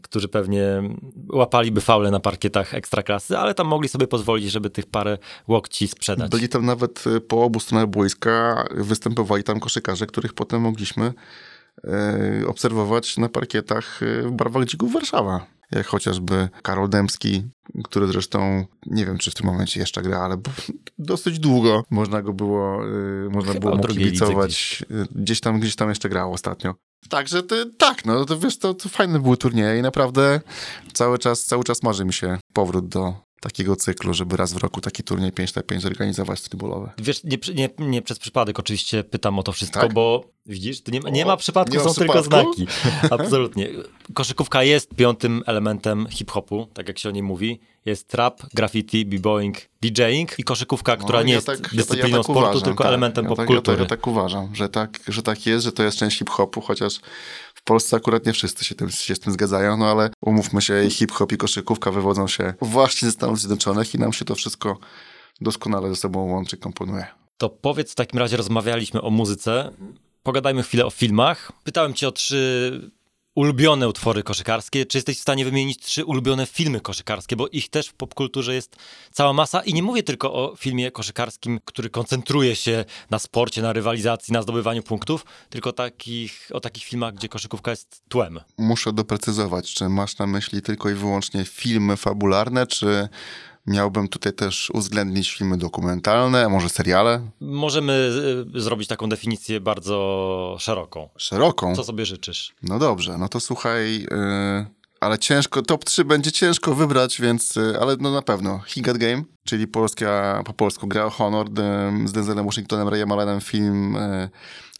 którzy pewnie łapaliby faule na parkietach ekstraklasy, ale tam mogli sobie pozwolić, żeby tych parę łokci sprzedać. Byli tam nawet y, po obu stronach boiska, występowali tam koszykarze, których potem mogliśmy e, obserwować na parkietach e, w barwach dzików Warszawa. Jak chociażby Karol Dębski, który zresztą, nie wiem czy w tym momencie jeszcze gra, ale dosyć długo można go było, e, można Chyba było mu kibicować. E, Gdzieś tam, gdzieś tam jeszcze grał ostatnio. Także ty, tak, no to wiesz, to, to fajne były turnieje i naprawdę cały czas, cały czas marzy mi się powrót do takiego cyklu, żeby raz w roku taki turniej 5 na 5 zorganizować streetballowy. Wiesz, nie, nie, nie przez przypadek oczywiście pytam o to wszystko, Tak? bo widzisz, nie, ma- nie ma przypadku, nie są tylko przypadku? znaki. Absolutnie. Koszykówka jest piątym elementem hip-hopu, tak jak się o niej mówi. Jest trap, graffiti, b-boying, DJing i koszykówka, która No, nie ja jest tak- tak- dyscypliną ja tak sportu, uważam, tylko tak. elementem ja tak, ja, tak, popkultury. ja tak uważam, że tak, że tak jest, że to jest część hip-hopu, chociaż w Polsce akurat nie wszyscy się, tym, się z tym zgadzają, no ale umówmy się, hip-hop i koszykówka wywodzą się właśnie ze Stanów Zjednoczonych i nam się to wszystko doskonale ze sobą łączy, komponuje. To powiedz, w takim razie rozmawialiśmy o muzyce, pogadajmy chwilę o filmach. Pytałem cię o trzy ulubione utwory koszykarskie. Czy jesteś w stanie wymienić trzy ulubione filmy koszykarskie? Bo ich też w popkulturze jest cała masa. I nie mówię tylko o filmie koszykarskim, który koncentruje się na sporcie, na rywalizacji, na zdobywaniu punktów, tylko takich, o takich filmach, gdzie koszykówka jest tłem. Muszę doprecyzować, czy masz na myśli tylko i wyłącznie filmy fabularne, czy miałbym tutaj też uwzględnić filmy dokumentalne, może seriale? Możemy y, zrobić taką definicję bardzo szeroką. Szeroką? Co sobie życzysz? No dobrze, no to słuchaj, yy, ale ciężko, top 3 będzie ciężko wybrać, więc, yy, ale no na pewno. He Got Game, czyli polska, po polsku Gra o Honor yy, z Denzelem Washingtonem, Rayem Allenem, film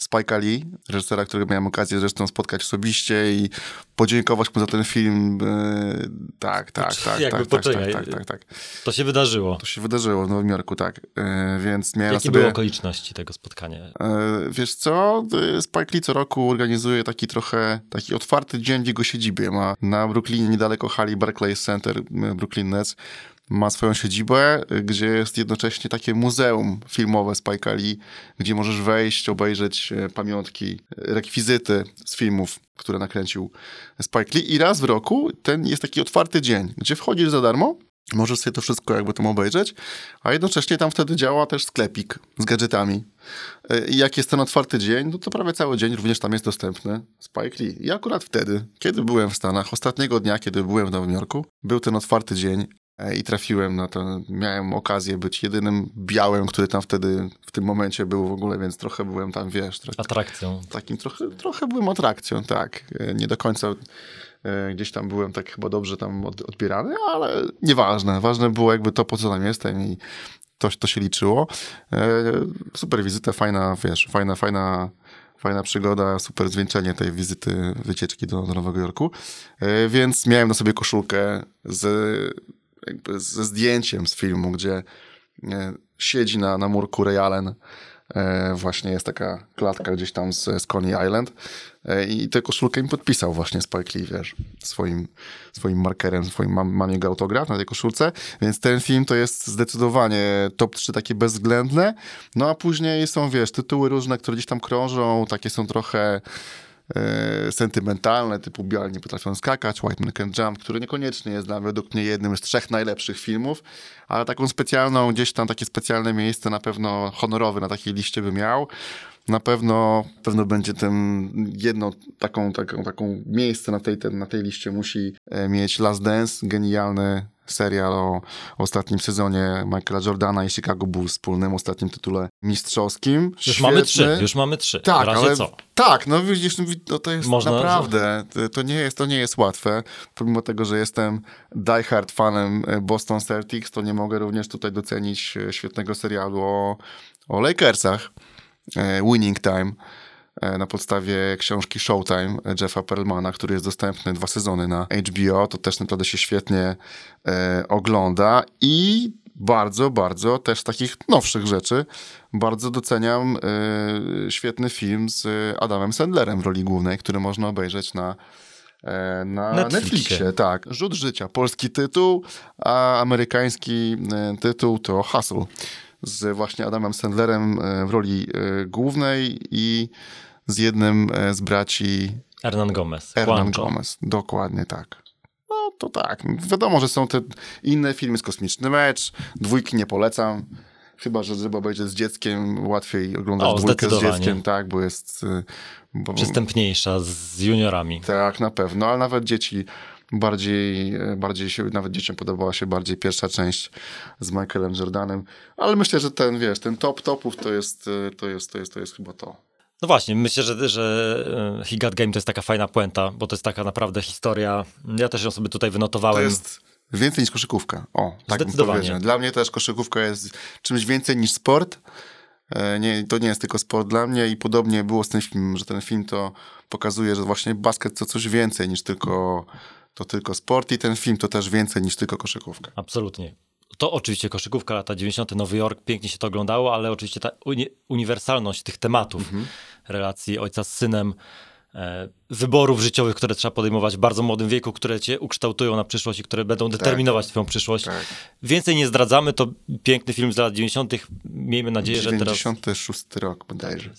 Spike'a Lee, reżysera, którego miałem okazję zresztą spotkać osobiście i podziękować mu za ten film. Yy, tak, tak, tak, Jakby tak, tak, poczekaj, tak, tak, tak, tak. To się wydarzyło. To się wydarzyło w Nowym Jorku, tak. Yy, więc miałem Jakie sobie... były okoliczności tego spotkania? E, Wiesz co, E, Spike Lee co roku organizuje taki trochę, taki otwarty dzień w jego siedzibie. Ma na Brooklynie, niedaleko hali Barclays Center, e, Brooklyn Nets, ma swoją siedzibę, gdzie jest jednocześnie takie muzeum filmowe Spike'a Lee, gdzie możesz wejść, obejrzeć e, pamiątki, e, rekwizyty z filmów, które nakręcił Spike Lee. I raz w roku ten jest taki otwarty dzień, gdzie wchodzisz za darmo, Możesz sobie to wszystko jakby tam obejrzeć, a jednocześnie tam wtedy działa też sklepik z gadżetami. E, I jak jest ten otwarty dzień, no to prawie cały dzień również tam jest dostępny Spike Lee. I akurat wtedy, kiedy byłem w Stanach, ostatniego dnia, kiedy byłem w Nowym Jorku, był ten otwarty dzień I trafiłem na to, miałem okazję być jedynym białym, który tam wtedy, w tym momencie był w ogóle, więc trochę byłem tam, wiesz... Trochę, atrakcją. Takim trochę, trochę byłem atrakcją, tak. E, nie do końca e, gdzieś tam byłem tak chyba dobrze tam odbierany, ale nieważne. Ważne było jakby to, po co tam jestem i to, to się liczyło. Super wizyta, fajna, wiesz, fajna, fajna fajna przygoda, super zwieńczenie tej wizyty, wycieczki do, do Nowego Jorku. Więc miałem na sobie koszulkę z jakby ze zdjęciem z filmu, gdzie e, siedzi na, na murku Ray Allen. E, właśnie jest taka klatka gdzieś tam z, z Coney Island e, i tę koszulkę mi podpisał właśnie Spike Lee, wiesz, swoim, swoim markerem, swoim mam, mam jego autograf na tej koszulce, więc ten film to jest zdecydowanie top 3 takie bezwzględne, no a później są, wiesz, tytuły różne, które gdzieś tam krążą, takie są trochę sentymentalne, typu Biali nie potrafią skakać, White Man Can Jump, który niekoniecznie jest dla według mnie jednym z trzech najlepszych filmów, ale taką specjalną, gdzieś tam takie specjalne miejsce na pewno honorowe na takiej liście by miał. Na pewno, pewno będzie tym jedną taką, taką, taką miejsce na tej, ten, na tej liście musi e, mieć Last Dance, genialny serial o, ostatnim sezonie Michaela Jordana i Chicago Bulls, wspólnym ostatnim tytule mistrzowskim. Już Świetny. mamy trzy, już mamy trzy. Tak, ale co? tak, no widzisz, no to jest Można- naprawdę, to nie jest, to nie jest łatwe. Pomimo tego, że jestem diehard fanem e, Boston Celtics, to nie mogę również tutaj docenić e, świetnego serialu o, o Lakersach, Winning Time e, na podstawie książki Showtime Jeffa Perlmana, który jest dostępny dwa sezony na HBO. To też naprawdę się świetnie e, ogląda i bardzo, bardzo też takich nowszych rzeczy. Bardzo doceniam e, świetny film z Adamem Sandlerem w roli głównej, który można obejrzeć na e, na Netflixie. Netflixie. Tak, Rzut Życia, polski tytuł, a amerykański e, tytuł to Hustle z właśnie Adamem Sandlerem e, w roli e, głównej i z jednym e, z braci Hernan Gomez. Hernan Juancho. Gomez. Dokładnie tak. No to tak. Wiadomo, że są te inne filmy z Kosmiczny Mecz. Dwójki nie polecam. Chyba, że żeby obejrzeć z dzieckiem, łatwiej oglądać O, dwójkę z dzieckiem, tak, bo jest... Bo, Przystępniejsza z juniorami. tak, na pewno, ale nawet dzieci bardziej, bardziej się, nawet dzieciom podobała się bardziej pierwsza część z Michaelem Jordanem, ale myślę, że ten, wiesz, ten top topów to jest, to jest, to jest, to jest chyba to. No właśnie, myślę, że, że e, He Got Game to jest taka fajna puenta, bo to jest taka naprawdę historia. Ja też ją sobie tutaj wynotowałem. To jest więcej niż koszykówka. O, tak bym Zdecydowanie. powiedział. Dla mnie też koszykówka jest czymś więcej niż sport. E, Nie, to nie jest tylko sport dla mnie i podobnie było z tym filmem, że ten film to pokazuje, że właśnie basket to coś więcej niż tylko, to tylko sport i ten film to też więcej niż tylko koszykówka. Absolutnie. To oczywiście koszykówka, lata 90. Nowy Jork, pięknie się to oglądało, ale oczywiście ta uni uniwersalność tych tematów, Mhm. relacji ojca z synem, wyborów życiowych, które trzeba podejmować w bardzo młodym wieku, które cię ukształtują na przyszłość i które będą determinować twoją przyszłość. Tak. Więcej nie zdradzamy, to piękny film z lat 90. Miejmy nadzieję, że teraz... 96 rok bodajże.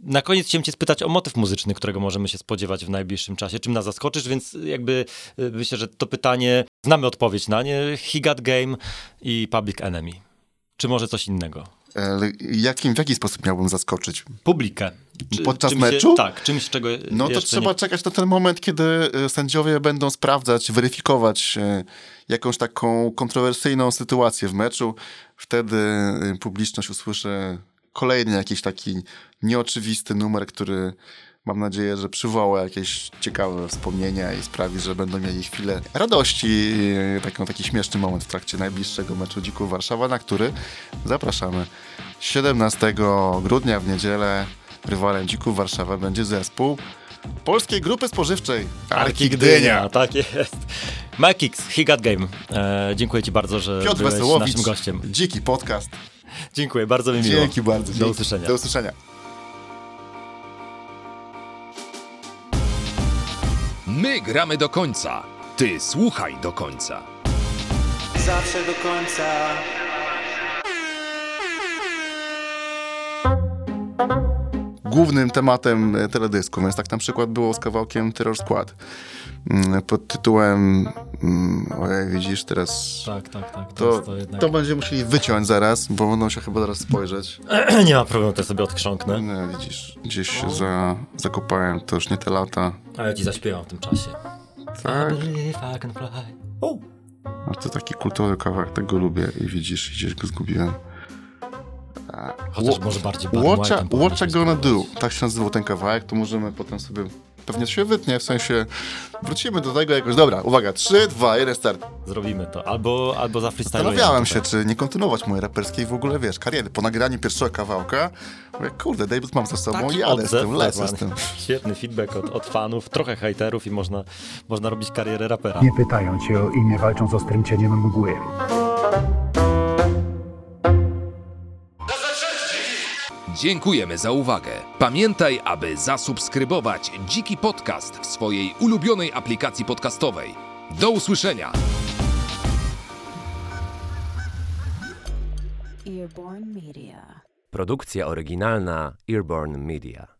Na koniec chciałem cię spytać o motyw muzyczny, którego możemy się spodziewać w najbliższym czasie. Czym nas zaskoczysz? Więc jakby y, myślę, że to pytanie, znamy odpowiedź na nie. He Got Game i Public Enemy. Czy może coś innego? Ale jakim, w jaki sposób miałbym zaskoczyć? Publikę. Czy- Podczas czymś meczu? tak, czymś, czego No to trzeba nie... czekać na ten moment, kiedy e, sędziowie będą sprawdzać, weryfikować e, jakąś taką kontrowersyjną sytuację w meczu. Wtedy e, publiczność usłyszy kolejny jakiś taki nieoczywisty numer, który mam nadzieję, że przywoła jakieś ciekawe wspomnienia i sprawi, że będą mieli chwilę radości, taką, taki śmieszny moment w trakcie najbliższego meczu Dzików Warszawa, na który zapraszamy 17 grudnia w niedzielę. Rywalem Dzików Warszawa będzie zespół Polskiej Grupy Spożywczej Arki Gdynia. Tak jest. Makix, He Got Game. E, dziękuję ci bardzo, że Piotr byłeś Wesołowicz, naszym gościem. Dziki Podcast. Dziękuję, bardzo mi miło. Dzięki bardzo. Do dzięki. usłyszenia. Do usłyszenia. My gramy do końca. Ty słuchaj do końca. Zawsze do końca. Głównym tematem e, teledysku, więc tak na przykład było z kawałkiem Terror Squad mm, pod tytułem mm, ojej, widzisz teraz Tak, tak, tak. To, to, jednak... to będziemy musieli wyciąć zaraz, bo będą się chyba zaraz spojrzeć. nie ma problemu, to sobie odchrząknę. No, widzisz, gdzieś się za, zakopałem, to już nie te lata. A ja ci zaśpiewam w tym czasie. Tak. I can fly. No to taki kultowy kawałek, tego lubię i widzisz, gdzieś go zgubiłem. Chociaż Wha- może bardziej Barry Whatcha, Gonna Do, tak się nazywał ten kawałek, to możemy potem sobie, pewnie się wytnie, w sensie wrócimy do tego jakoś, dobra, uwaga, 3, 2, 1, start. Zrobimy to. Albo, albo za freestylujemy. Zastanawiałem się, czy nie kontynuować mojej raperskiej w ogóle, wiesz, kariery. Po nagraniu pierwszego kawałka, mówię, kurde, debiut mam za sobą, Taki jadę z odzew, tym, lecę z tym. Świetny feedback od, od fanów, trochę hejterów i można, można robić karierę rapera. Nie pytają cię o imię, walczą z ostrym cieniem mgły. Dziękujemy za uwagę. Pamiętaj, aby zasubskrybować Dziki Podcast w swojej ulubionej aplikacji podcastowej. Do usłyszenia! Earborn Media. Produkcja oryginalna Earborn Media.